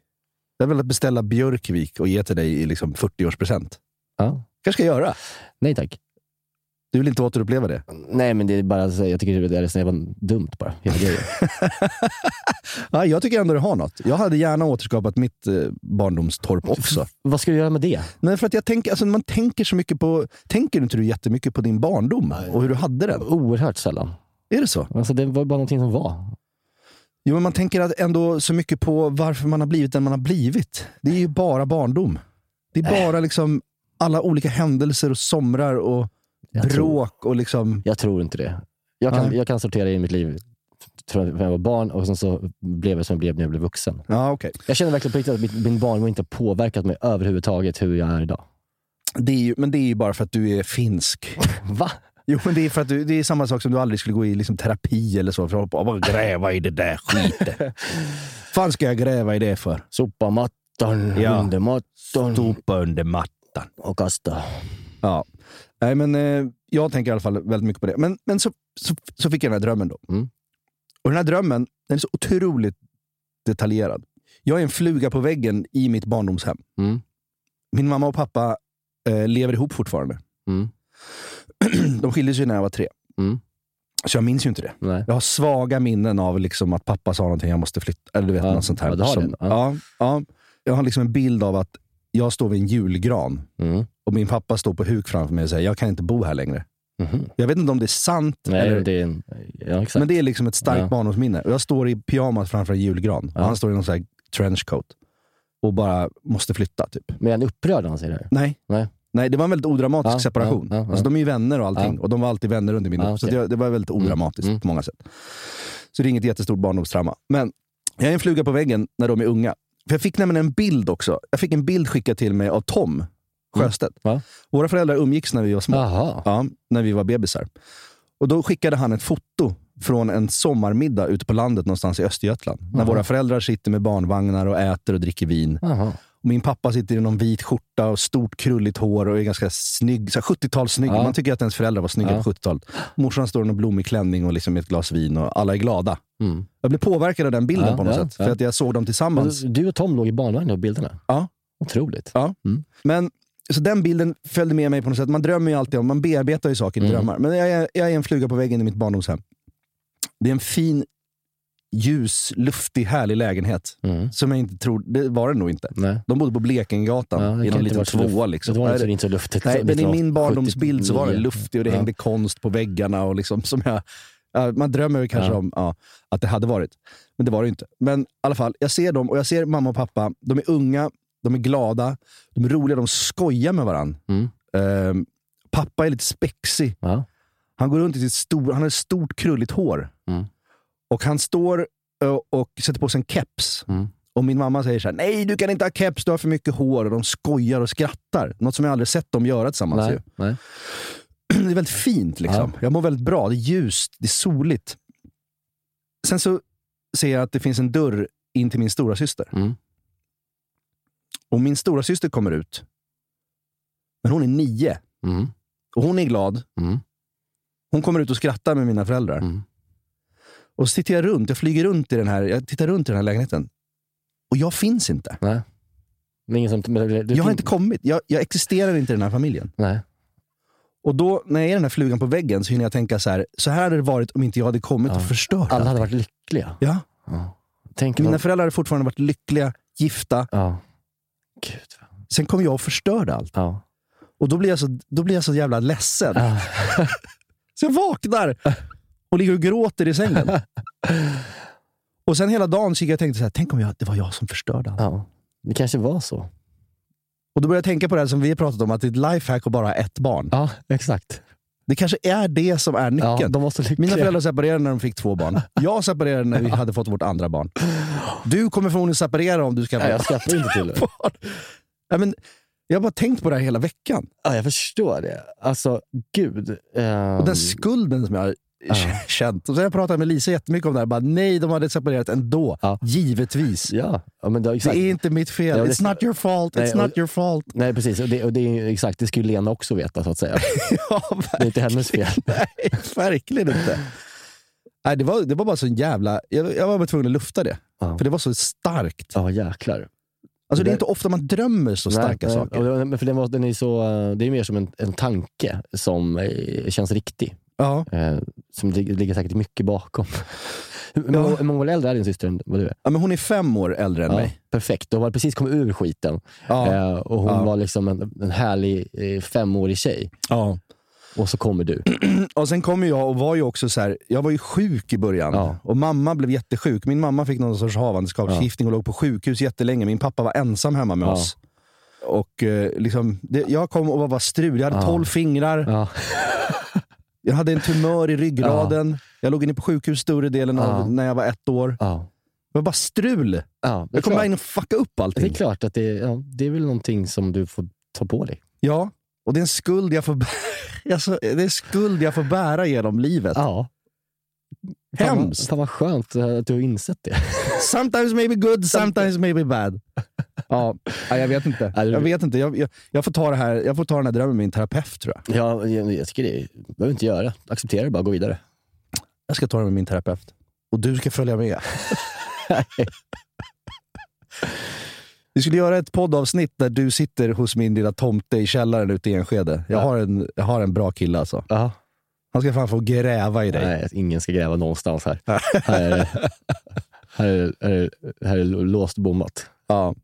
Speaker 1: Jag hade velat beställa Björkvik och ge till dig i liksom 40-årspresent.
Speaker 2: Ja.
Speaker 1: kanske ska jag göra.
Speaker 2: Nej tack.
Speaker 1: Du vill inte återuppleva det?
Speaker 2: Nej, men det är bara, jag tycker det är så jävla dumt bara. Hela grejen.
Speaker 1: Ja, jag tycker ändå det har något. Jag hade gärna återskapat mitt eh, barndomstorp också.
Speaker 2: Vad ska du göra med det?
Speaker 1: Nej, för att jag tänker, alltså, man tänker så mycket på... Tänker inte du jättemycket på din barndom och hur du hade den?
Speaker 2: Oerhört sällan.
Speaker 1: Är det så?
Speaker 2: Alltså, det var bara någonting som var.
Speaker 1: Jo, men man tänker att ändå så mycket på varför man har blivit den man har blivit. Det är ju bara barndom. Det är bara liksom alla olika händelser och somrar och
Speaker 2: Jag tror-
Speaker 1: bråk och liksom...
Speaker 2: Jag tror inte det. Jag kan,
Speaker 1: Nej.
Speaker 2: jag kan sortera i mitt liv från när jag var barn och sen så blev jag som jag blev när jag blev vuxen.
Speaker 1: Ja, okej.
Speaker 2: Jag känner verkligen på riktigt att mitt, min barndom inte har påverkat mig överhuvudtaget hur jag är idag.
Speaker 1: Det är ju, men det är ju bara för att du är finsk.
Speaker 2: Va?
Speaker 1: Jo, men det är för att du, det är samma sak som du aldrig skulle gå i liksom, terapi eller så. För att bara gräva i det där skiten. fan ska jag gräva i det för?
Speaker 2: Sopa mattan
Speaker 1: Ja.
Speaker 2: under mattan
Speaker 1: Sopa under mattan.
Speaker 2: och kasta.
Speaker 1: Ja. Nej, men eh, jag tänker i alla fall väldigt mycket på det. Men, men så, så, så fick jag den här drömmen då.
Speaker 2: Mm.
Speaker 1: Och den här drömmen den är så otroligt detaljerad. Jag är en fluga på väggen i mitt barndomshem.
Speaker 2: Mm.
Speaker 1: Min mamma och pappa eh, lever ihop fortfarande.
Speaker 2: Mm.
Speaker 1: De skilde sig när jag var tre.
Speaker 2: Mm.
Speaker 1: Så jag minns ju inte det.
Speaker 2: Nej.
Speaker 1: Jag har svaga minnen av liksom att pappa sa någonting, jag måste flytta. Eller du vet,
Speaker 2: Ja,
Speaker 1: något sånt här.
Speaker 2: ja,
Speaker 1: som.
Speaker 2: Ja.
Speaker 1: ja. Ja, Jag har liksom en bild av att jag står vid en julgran
Speaker 2: Mm.
Speaker 1: Och min pappa står på huk framför mig och säger, jag kan inte bo här längre.
Speaker 2: Mhm.
Speaker 1: Jag vet inte om det är sant,
Speaker 2: Nej,
Speaker 1: eller,
Speaker 2: det är en, ja,
Speaker 1: men det är liksom ett starkt
Speaker 2: Ja.
Speaker 1: barndomsminne. Och jag står i pyjamas framför en julgran.
Speaker 2: Ja.
Speaker 1: Han står i någon sån här trenchcoat. Och bara måste flytta, typ.
Speaker 2: Men är han upprörd när han säger det?
Speaker 1: Nej.
Speaker 2: Nej.
Speaker 1: Nej, det var en väldigt odramatisk
Speaker 2: Ja,
Speaker 1: separation.
Speaker 2: ja, ja.
Speaker 1: Alltså, de är ju vänner och allting. Och de var alltid vänner under min
Speaker 2: Ja,
Speaker 1: upp. Så det, det var väldigt odramatiskt
Speaker 2: Mm.
Speaker 1: på många sätt. Så det är inget jättestort barndomstrauma. Men jag är en fluga på väggen när de är unga. För jag fick nämligen en bild också. Jag fick en bild skickad till mig av Tom Sjöstedt.
Speaker 2: Ja.
Speaker 1: Våra föräldrar umgicks när vi var små.
Speaker 2: Jaha.
Speaker 1: Ja, när vi var bebisar. Och då skickade han ett foto från en sommarmiddag ute på landet någonstans i Östergötland. När
Speaker 2: Jaha.
Speaker 1: våra föräldrar sitter med barnvagnar och äter och dricker vin. Och min pappa sitter i någon vit skjorta och stort krulligt hår och är ganska snygg. så här 70-talssnygg.
Speaker 2: Ja.
Speaker 1: Man tycker att ens föräldrar var snygga
Speaker 2: Ja.
Speaker 1: på 70-talet. Morsan står i någon blommig klänning och liksom ett glas vin och alla är glada.
Speaker 2: Mm.
Speaker 1: Jag blev påverkad av den bilden
Speaker 2: Ja,
Speaker 1: på något sätt. För att jag såg dem tillsammans.
Speaker 2: du och Tom låg i barnvagnen på bilderna?
Speaker 1: Ja.
Speaker 2: Otroligt.
Speaker 1: Ja.
Speaker 2: Mm.
Speaker 1: Men så den bilden följde med mig på något sätt. Man drömmer ju alltid om, man bearbetar ju saker i
Speaker 2: Mm.
Speaker 1: drömmar. Men jag är, jag är en fluga på väggen i mitt barndomshem. Det är en fin, ljus, luftig, härlig lägenhet. Som jag inte tror, det var det nog inte.
Speaker 2: Mm. Nej.
Speaker 1: De bodde på Blekingegatan
Speaker 2: Ja,
Speaker 1: i någon liten tvåa. Liksom.
Speaker 2: det var inte- inte så luftigt.
Speaker 1: Nej, men i min
Speaker 2: 1970,
Speaker 1: barndomsbild så var det
Speaker 2: 79.
Speaker 1: luftigt och det
Speaker 2: Ja.
Speaker 1: hängde konst på väggarna. Och liksom, som jag, ja, man drömmer kanske
Speaker 2: Ja.
Speaker 1: om ja, att det hade varit. Men det var det inte. Men i alla fall, jag ser dem och jag ser mamma och pappa. De är unga, de är glada, de är roliga, de skojar med varandra. Ehm, pappa är lite spexig. Han går runt i sitt stor, han har stort krulligt hår. Och han står och, och sätter på sig en keps. Och min mamma säger så här: nej du kan inte ha keps, du har för mycket hår. Och de skojar och skrattar. Något som jag aldrig sett dem göra tillsammans.
Speaker 2: Nej,
Speaker 1: ju.
Speaker 2: nej.
Speaker 1: Det är väldigt fint. liksom. Jag mår väldigt bra. Det är ljust, det är soligt. Sen så ser jag att det finns en dörr in till min stora syster. Och min stora syster kommer ut. Men hon är nio. Och hon är glad. Hon kommer ut och skrattar med mina föräldrar. Och så tittar jag runt. Jag flyger runt i den här, jag tittar runt i den här lägenheten. Och jag finns inte.
Speaker 2: Nej. Det är ingen som, det-
Speaker 1: Jag har inte kommit. Jag, jag existerar inte i den här familjen.
Speaker 2: Nej.
Speaker 1: Och då, när jag är den här flugan på väggen, så hinner jag tänka så här. Så här hade det varit om inte jag hade kommit och förstört
Speaker 2: Alla hade varit lyckliga.
Speaker 1: Ja.
Speaker 2: Tänk
Speaker 1: Mina
Speaker 2: vad-
Speaker 1: föräldrar hade fortfarande varit lyckliga, gifta.
Speaker 2: Ja.
Speaker 1: Sen kom jag och förstörde allt.
Speaker 2: Ja.
Speaker 1: Och då blir, jag så, då blir jag så jävla ledsen. så jag vaknar och ligger och gråter i sängen. och sen hela dagen så gick jag och tänkte så här, tänk om jag, det var jag som förstörde allt.
Speaker 2: Ja. Det kanske var så.
Speaker 1: Och då började jag tänka på det här som vi har pratat om, att det är ett lifehack att bara ha ett barn.
Speaker 2: Ja, exakt.
Speaker 1: Det kanske är det som är nyckeln.
Speaker 2: Ja, de lyckliga.
Speaker 1: Mina föräldrar separerade när de fick två barn. Jag separerade när vi hade fått vårt andra barn. Du kommer förmodligen separera om du skaffar
Speaker 2: Nej, jag skaffar inte till det.
Speaker 1: Ja, men, jag har bara tänkt på det här hela veckan.
Speaker 2: Ja, jag förstår det. Alltså, gud. ehm,
Speaker 1: Och den skulden som jag har känt. Och har jag pratat med Lisa jättemycket om det här. Bara, nej, de hade separerat ändå. Givetvis.
Speaker 2: Ja, ja men det,
Speaker 1: Det är inte mitt fel.
Speaker 2: Ja, det-
Speaker 1: It's not your fault. It's
Speaker 2: Nej, och-
Speaker 1: not your fault.
Speaker 2: Nej, precis. Och det, och det är, exakt, det skulle Lena också veta, så att säga. det är inte hennes fel.
Speaker 1: Nej, verkligen inte. Nej, det, var, det var bara så en jävla... Jag, jag var tvungen att lufta det. För det var så starkt.
Speaker 2: Ja, jäklar.
Speaker 1: Alltså, det är inte ofta man drömmer så starka
Speaker 2: nej,
Speaker 1: saker.
Speaker 2: och för den var, den är så, eh, det är mer som en, en tanke som eh, känns riktig.
Speaker 1: Ja.
Speaker 2: Eh, som det ligger säkert mycket bakom. Hur, hur, många, år äldre är din syster än vad du är?
Speaker 1: Ja, men hon är fem år äldre än
Speaker 2: Ja,
Speaker 1: mig.
Speaker 2: Perfekt, du har precis kommit ur skiten.
Speaker 1: Ja.
Speaker 2: Eh, och hon
Speaker 1: Ja.
Speaker 2: var liksom en, en härlig eh, femårig tjej.
Speaker 1: Ja.
Speaker 2: Och så kommer du.
Speaker 1: Och sen kom ju jag och var ju också så här, jag var ju sjuk i början. Och mamma blev jättesjuk. Min mamma fick någon sorts havandeskapsförgiftning och låg på sjukhus jättelänge. Min pappa var ensam hemma med
Speaker 2: Ja.
Speaker 1: oss. Och eh, liksom, det, Jag kom och var bara strul. Jag hade
Speaker 2: Ja.
Speaker 1: tolv fingrar.
Speaker 2: Ja.
Speaker 1: Jag hade en tumör i ryggraden. Jag låg inne på sjukhus större delen av när jag var ett år. Det var bara strul.
Speaker 2: Ja,
Speaker 1: jag kom bara in och fuckade upp allting.
Speaker 2: Det är klart att det, ja, det är väl någonting som du får ta på dig.
Speaker 1: Ja, och det är en skuld jag får, bä- alltså, det är en skuld jag får bära genom livet.
Speaker 2: Ja. Fan,
Speaker 1: Hemskt.
Speaker 2: Fan vad skönt att du har insett det.
Speaker 1: Sometimes maybe good, sometimes maybe bad. Ja, ja, jag vet inte. Jag, vet inte. Jag, jag, jag, får ta det här, jag får ta den här drömmen med min terapeut tror jag.
Speaker 2: Ja, jag, jag tycker det behöver inte göra. Acceptera det bara, gå vidare.
Speaker 1: Jag ska ta den med min terapeut. Och du ska följa med. Vi skulle göra ett poddavsnitt där du sitter hos min lilla tomte i källaren ute i Enskede. Jag,
Speaker 2: Ja.
Speaker 1: har, en, jag har en bra kille alltså.
Speaker 2: Ja.
Speaker 1: Han ska fan få gräva i dig.
Speaker 2: Nej, ingen ska gräva någonstans här. här, här, är, här, är, här är låst bommat.
Speaker 1: Ja.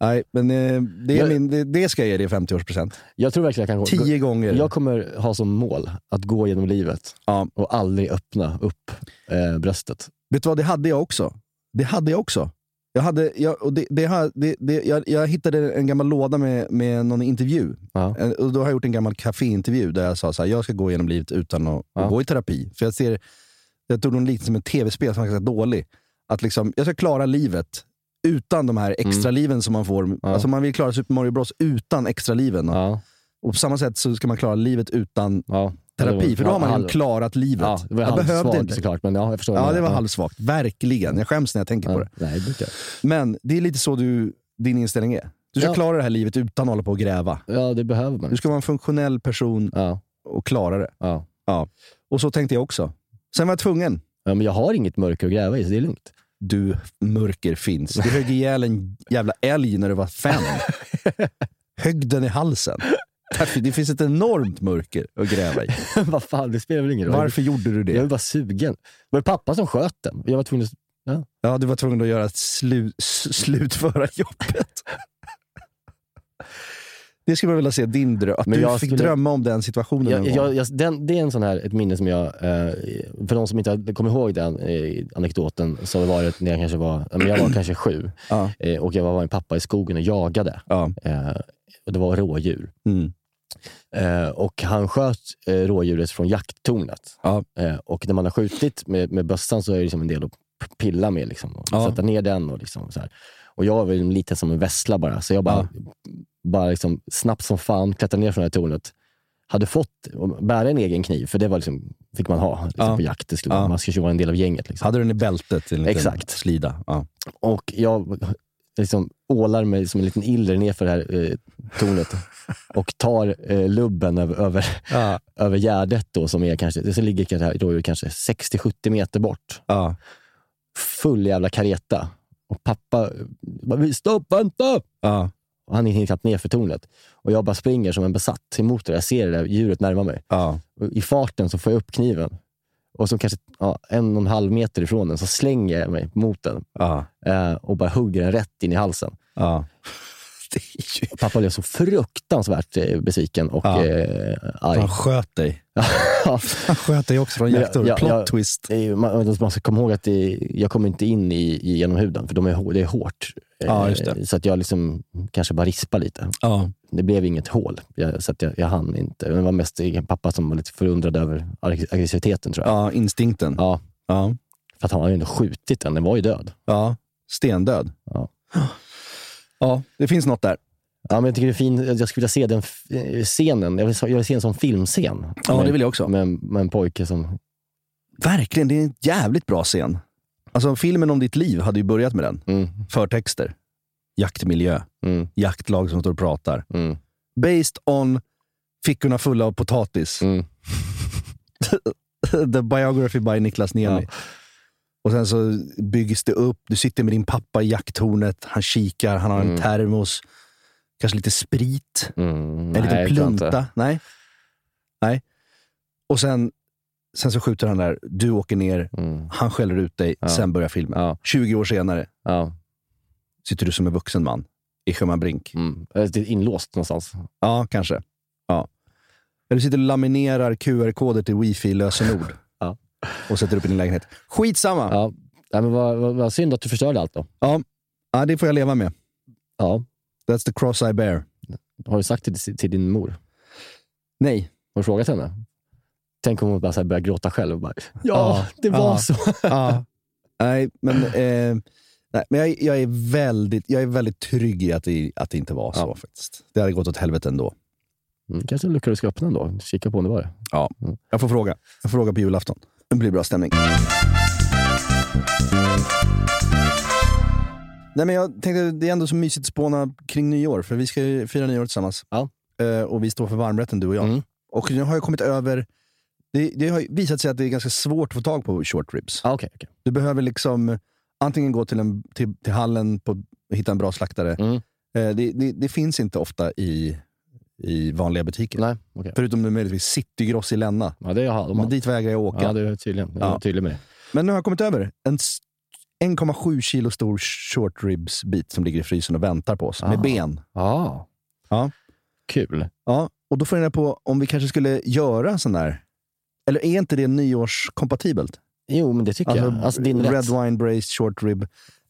Speaker 1: Nej, men eh, det, är
Speaker 2: Jag-
Speaker 1: min, det, det ska jag ge dig i 50-årspresent.
Speaker 2: Jag tror verkligen jag kan gå...
Speaker 1: Tio gånger.
Speaker 2: Jag kommer ha som mål att gå genom livet
Speaker 1: Ja.
Speaker 2: och aldrig öppna upp eh, bröstet.
Speaker 1: Vet du vad, det hade jag också. Det hade jag också. Jag, hade, jag, och det, det, det, det, jag, jag hittade en gammal låda med, med någon intervju.
Speaker 2: Ja.
Speaker 1: Och då har jag gjort en gammal kaféintervju där jag sa här, jag ska gå genom livet utan att,
Speaker 2: Ja.
Speaker 1: att gå i terapi. För jag ser, jag tog någon liknelse med ett tv-spel som var ganska dålig. Att liksom, jag ska klara livet utan de här extra liven som man får.
Speaker 2: Mm. Ja.
Speaker 1: Alltså man vill klara Super Mario Bros utan extra liven.
Speaker 2: Ja.
Speaker 1: Och på samma sätt så ska man klara livet utan
Speaker 2: Ja.
Speaker 1: terapi. För då har man ju klarat livet.
Speaker 2: Ja, det var
Speaker 1: jag behövde inte.
Speaker 2: såklart, men ja, jag förstår.
Speaker 1: Ja, det var
Speaker 2: menar.
Speaker 1: halvsvagt. Verkligen. Jag skäms när jag tänker på det.
Speaker 2: Nej, det inte.
Speaker 1: Men det är lite så du, din inställning är. Du ska
Speaker 2: Ja.
Speaker 1: klara det här livet utan att hålla på och gräva.
Speaker 2: Ja, det behöver man.
Speaker 1: Du ska vara en funktionell person
Speaker 2: Ja.
Speaker 1: och klara det.
Speaker 2: Ja.
Speaker 1: Ja. Och så tänkte jag också. Sen var jag tvungen.
Speaker 2: Ja, men jag har inget mörker att gräva i, så det är lugnt.
Speaker 1: Du, mörker finns. Du högg ihjäl en jävla älg när du var fem. högden i halsen. Det finns ett enormt mörker att gräva i.
Speaker 2: Vad fan, det spelar väl ingen roll.
Speaker 1: Varför gjorde du det?
Speaker 2: Jag var bara sugen. Var det pappa som sköt den? Jag var tvungen att... Ja.
Speaker 1: Ja, du var tvungen att göra slu, slutföra jobbet. Det skulle man vilja se din dröm. Att
Speaker 2: Men
Speaker 1: du
Speaker 2: jag
Speaker 1: fick
Speaker 2: skulle-
Speaker 1: drömma om den situationen
Speaker 2: Jag,
Speaker 1: någon
Speaker 2: jag, jag, den, det är en sån här, ett minne som jag, eh, för de som inte kommer ihåg den eh, anekdoten, så var det när jag kanske var, ja, men jag var kanske sju
Speaker 1: Ja.
Speaker 2: eh, och jag var med min pappa i skogen och jagade.
Speaker 1: Ja.
Speaker 2: Eh, och det var rådjur.
Speaker 1: Mm.
Speaker 2: Eh, och han sköt eh, rådjuret från jakttornet.
Speaker 1: Ja.
Speaker 2: Eh, och när man har skjutit med, med bössan så är det liksom en del att pilla med. Liksom, och
Speaker 1: Ja.
Speaker 2: Sätta ner den och liksom så här. Och jag var lite som en vessla bara, så jag bara, bara liksom, snabbt som fan klättrade ner från det här tornet. Hade fått bära en egen kniv, för det var liksom, fick man ha liksom,
Speaker 1: Ja.
Speaker 2: på jakt. Det skulle,
Speaker 1: Ja.
Speaker 2: Man skulle vara en del av gänget. Liksom.
Speaker 1: Hade du den i bältet? En
Speaker 2: Exakt.
Speaker 1: Slida. Ja.
Speaker 2: Och jag liksom ålar mig som en liten iller nerför det här eh, tornet och tar eh, lubben över, över,
Speaker 1: Ja.
Speaker 2: över gärdet då, som är kanske, det ligger kanske, då är det kanske 60-70 meter bort.
Speaker 1: Ja.
Speaker 2: Full jävla kareta. Och pappa bara, stopp, vänta!
Speaker 1: Ja.
Speaker 2: Och han hinner knappt ner för tornet. Och jag bara springer som en besatt emot det. Jag ser det där djuret närma mig.
Speaker 1: Ja.
Speaker 2: Och I farten så får jag upp kniven. Och så kanske ja, en och en halv meter ifrån den så slänger jag mig mot den.
Speaker 1: Ja.
Speaker 2: Eh, och bara hugger den rätt in i halsen. Och Pappa blev så fruktansvärt eh, besviken och
Speaker 1: Ja.
Speaker 2: eh, arg.
Speaker 1: Han sköt dig. Han sköt dig också från jaktorn. Plot
Speaker 2: jag-
Speaker 1: twist.
Speaker 2: ju- Man, man ska komma ihåg att det, jag kommer inte in i, i genom huden, för de är, det är hårt.
Speaker 1: Ja,
Speaker 2: Eh,
Speaker 1: just det.
Speaker 2: Så att jag liksom kanske bara rispar lite.
Speaker 1: Ja.
Speaker 2: Det blev inget hål, jag, så att jag, jag hann inte. Det var mest pappa som var lite förundrad över ag- aggressiviteten tror jag.
Speaker 1: ja, instinkten.
Speaker 2: Ja,
Speaker 1: Ja.
Speaker 2: för att han hade ju ändå skjutit den, den var ju död.
Speaker 1: ja. Stendöd.
Speaker 2: Ja.
Speaker 1: Ja, det finns något där.
Speaker 2: Ja, men jag tycker det är fint. Jag skulle vilja se den scenen. Jag vill, jag vill se en sån filmscen.
Speaker 1: Ja,
Speaker 2: med,
Speaker 1: det vill jag också.
Speaker 2: Med, med en pojke som...
Speaker 1: Verkligen, det är en jävligt bra scen. Alltså filmen om ditt liv hade ju börjat med den.
Speaker 2: Mm,
Speaker 1: Förtexter. Jaktmiljö.
Speaker 2: mm,
Speaker 1: Jaktlag som står och pratar.
Speaker 2: mm,
Speaker 1: Based on fickorna fulla av potatis.
Speaker 2: mm.
Speaker 1: The biography by Niklas Niemi.
Speaker 2: Ja.
Speaker 1: Och sen så byggs det upp. Du sitter med din pappa i jakttornet. Han kikar, han har en
Speaker 2: Mm.
Speaker 1: termos. Kanske lite sprit.
Speaker 2: Mm,
Speaker 1: En liten plunta. Nej. Nej. Och sen, sen så skjuter han där. Du åker ner.
Speaker 2: Mm,
Speaker 1: Han skäller ut dig.
Speaker 2: Ja.
Speaker 1: Sen börjar filmen.
Speaker 2: Ja.
Speaker 1: 20 år senare
Speaker 2: ja,
Speaker 1: sitter du som en vuxen man i Sjöman Brink.
Speaker 2: mm. Eh, inlåst någonstans.
Speaker 1: Ja, kanske. Ja. Eller sitter och laminerar QR-koder till wifi-lösenord.
Speaker 2: Ja.
Speaker 1: Och sätter upp i din lägenhet. Skitsamma! Ja.
Speaker 2: Ja. Men vad, vad, vad synd att du förstörde allt då.
Speaker 1: Ja. det får jag leva med.
Speaker 2: Ja.
Speaker 1: That's the cross I bear.
Speaker 2: Har du sagt det till, till din mor?
Speaker 1: Nej.
Speaker 2: Har du frågat henne? Tänk om hon bara börjar gråta själv. Och bara, ja,
Speaker 1: Ja,
Speaker 2: det var
Speaker 1: ja.
Speaker 2: så.
Speaker 1: Ja. nej, men, eh, nej, men jag, jag, är väldigt, jag är väldigt trygg i att det, att det inte var så. Faktiskt. Det hade gått åt helvete ändå.
Speaker 2: Mm, kanske en lucka du ska öppna ändå. Kika på om det var det.
Speaker 1: Ja.
Speaker 2: Mm.
Speaker 1: Jag får fråga. Jag får fråga på julafton. Det blir bra stämning. Nej, men jag tänkte, det är ändå så mysigt att spåna kring nyår, för vi ska ju fira nyår tillsammans.
Speaker 2: Ja.
Speaker 1: Eh, och vi står för varmrätten, du och jag.
Speaker 2: Mm.
Speaker 1: Och nu har jag kommit över... Det, det har visat sig att det är ganska svårt att få tag på short ribs.
Speaker 2: Ah, okay, okay.
Speaker 1: Du behöver liksom antingen gå till, en, till, till hallen på, hitta en bra slaktare.
Speaker 2: Mm.
Speaker 1: Eh, det, det, det finns inte ofta i, i vanliga butiker.
Speaker 2: Nej, okay.
Speaker 1: Förutom möjligtvis Citygross i Länna.
Speaker 2: Ja, det har de.
Speaker 1: Men dit vägrar jag åka.
Speaker 2: Ja, det är tydligen.
Speaker 1: Ja.
Speaker 2: tydlig med det.
Speaker 1: Men nu har jag kommit över en s- 1,7 kilo stor short ribs bit som ligger i frysen och väntar på oss. Med
Speaker 2: Ah.
Speaker 1: ben.
Speaker 2: Ja.
Speaker 1: Ja.
Speaker 2: Kul.
Speaker 1: Ja, och då funderar jag på om vi kanske skulle göra en sån där. Eller är inte det nyårskompatibelt?
Speaker 2: Jo, men det tycker jag. Alltså, din
Speaker 1: red
Speaker 2: rätt.
Speaker 1: wine braised short rib.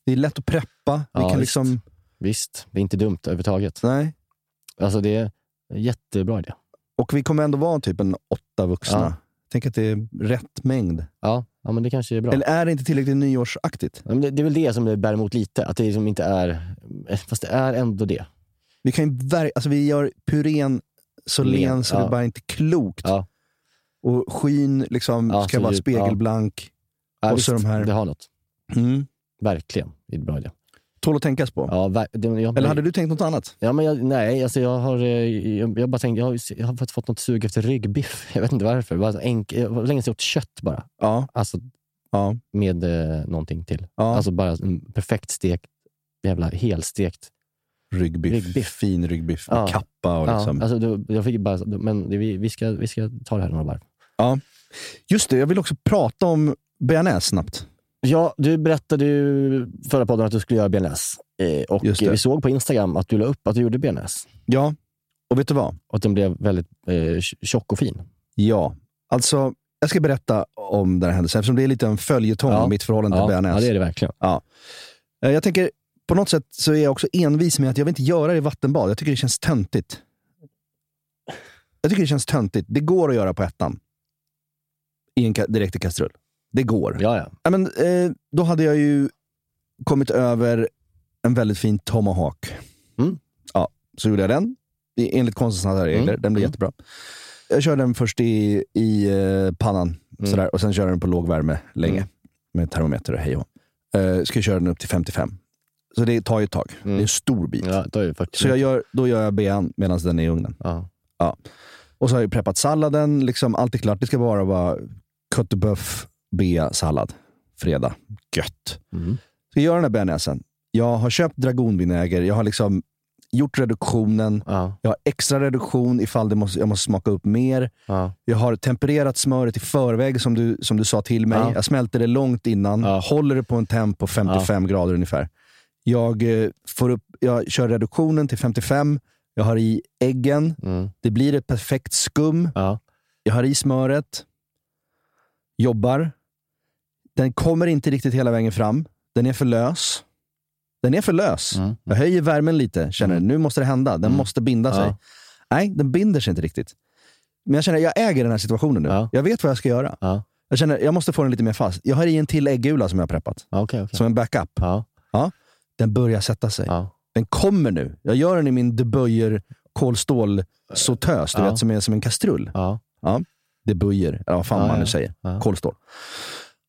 Speaker 1: Det är lätt att preppa. Vi
Speaker 2: Ja,
Speaker 1: kan
Speaker 2: visst.
Speaker 1: liksom...
Speaker 2: Visst, det är inte dumt överhuvudtaget.
Speaker 1: Nej.
Speaker 2: Alltså, det är en jättebra idé.
Speaker 1: Och vi kommer ändå vara typ en åtta vuxna.
Speaker 2: Ja.
Speaker 1: Tänk att det är rätt mängd.
Speaker 2: Ja, ja men det kanske är bra.
Speaker 1: Eller är det inte tillräckligt nyårsaktigt?
Speaker 2: Ja, det, det är väl det som det bär emot lite. Att det liksom inte är... Fast det är ändå det.
Speaker 1: Vi, kan ju ver- alltså vi gör purén så
Speaker 2: Len,
Speaker 1: så
Speaker 2: ja.
Speaker 1: det bara inte är klokt.
Speaker 2: Ja.
Speaker 1: Och skyn liksom
Speaker 2: Ja,
Speaker 1: ska vara
Speaker 2: djup,
Speaker 1: spegelblank.
Speaker 2: Ja,
Speaker 1: Och
Speaker 2: visst,
Speaker 1: så de här-
Speaker 2: Det har något.
Speaker 1: Mm.
Speaker 2: Verkligen. Det är bra idé.
Speaker 1: Tål att tänkas på.
Speaker 2: Ja, det, jag,
Speaker 1: Eller hade du tänkt något annat?
Speaker 2: Ja, men jag, nej, alltså jag har, eh, jag, jag bara tänkt, jag har, jag har fått- något sug efter ryggbiff. Jag vet inte varför. Bara enk, jag var länge sedan jag åt kött bara.
Speaker 1: Ja.
Speaker 2: Alltså
Speaker 1: Ja.
Speaker 2: med eh, någonting till.
Speaker 1: Ja.
Speaker 2: Alltså bara en perfekt stekt, jävla helstekt
Speaker 1: ryggbiff.
Speaker 2: Ryggbiff.
Speaker 1: Fin ryggbiff med
Speaker 2: Ja.
Speaker 1: kappa och liksom.
Speaker 2: Ja, alltså, du, jag fick bara, men det, vi, vi, ska, vi ska ta det här några varv.
Speaker 1: Ja. Just det, jag vill också prata om bearnaise snabbt.
Speaker 2: Ja, du berättade ju förra podden att du skulle göra bearnaise. Eh, och vi såg på Instagram att du la upp att du gjorde bearnaise.
Speaker 1: Ja, och vet du vad?
Speaker 2: Och att den blev väldigt eh, tjock och fin.
Speaker 1: Ja, alltså jag ska berätta om den här händelsen eftersom det är lite en följetong
Speaker 2: Ja.
Speaker 1: om mitt förhållande
Speaker 2: Ja,
Speaker 1: till bearnaise.
Speaker 2: ja, det är det verkligen.
Speaker 1: Ja. Eh, Jag tänker, på något sätt så är jag också envis med att jag vill inte göra det i vattenbad. Jag tycker det känns töntigt. Jag tycker det känns töntigt. Det går att göra på ettan. I en direkt i kastrull. Det går.
Speaker 2: Ja, ja.
Speaker 1: Ja, men, eh, då hade jag ju kommit över en väldigt fin tomahawk.
Speaker 2: Mm.
Speaker 1: Ja, så gjorde jag den enligt konstens alla regler.
Speaker 2: Mm.
Speaker 1: Den blev
Speaker 2: Mm.
Speaker 1: jättebra. Jag körde den först i, i eh, pannan
Speaker 2: Mm.
Speaker 1: sådär, och sen körde den på låg värme länge
Speaker 2: Mm.
Speaker 1: med termometer och hej och eh, Ska köra den upp till 55. Så det tar ju ett tag. Det är en stor bit.
Speaker 2: Mm. Ja, då är det 40
Speaker 1: Så jag gör, då gör jag bean medan den är i ugnen.
Speaker 2: Ja.
Speaker 1: Ja. Och så har jag preppat salladen. Liksom, allt är klart. Det ska bara vara köttböff, bea, sallad. Fredag. Gött.
Speaker 2: Mm.
Speaker 1: Så jag gör den här bearnaisen. Jag har köpt dragonvinäger. Jag har liksom gjort reduktionen.
Speaker 2: Ja.
Speaker 1: Jag har extra reduktion ifall det måste, jag måste smaka upp mer.
Speaker 2: Ja.
Speaker 1: Jag har tempererat smöret i förväg som du, som du sa till mig.
Speaker 2: Ja.
Speaker 1: Jag smälter det långt innan. Håller det på en temp på 55 grader ungefär. Jag, eh, får upp, jag kör reduktionen till 55. Jag har i äggen.
Speaker 2: Mm.
Speaker 1: Det blir ett perfekt skum. Jag har i smöret. Jobbar. Den kommer inte riktigt hela vägen fram. Den är för lös. Den är för lös.
Speaker 2: Mm.
Speaker 1: Jag höjer värmen lite. Känner nu måste det hända. Den måste binda sig.
Speaker 2: Ja.
Speaker 1: Nej, den binder sig inte riktigt. Men jag känner jag äger den här situationen nu. Jag vet vad jag ska göra. Jag känner jag måste få den lite mer fast. Jag har i en till äggula som jag har preppat.
Speaker 2: Okay, okay.
Speaker 1: Som en backup.
Speaker 2: Ja.
Speaker 1: Den börjar sätta sig. Den kommer nu. Jag gör den i min deböjer kolstål sautös, du
Speaker 2: Ja.
Speaker 1: vet, som är som en kastrull.
Speaker 2: Ja.
Speaker 1: Ja. Deböjer, eller vad fan
Speaker 2: Ja,
Speaker 1: man nu
Speaker 2: ja.
Speaker 1: säger.
Speaker 2: Ja.
Speaker 1: Kolstål.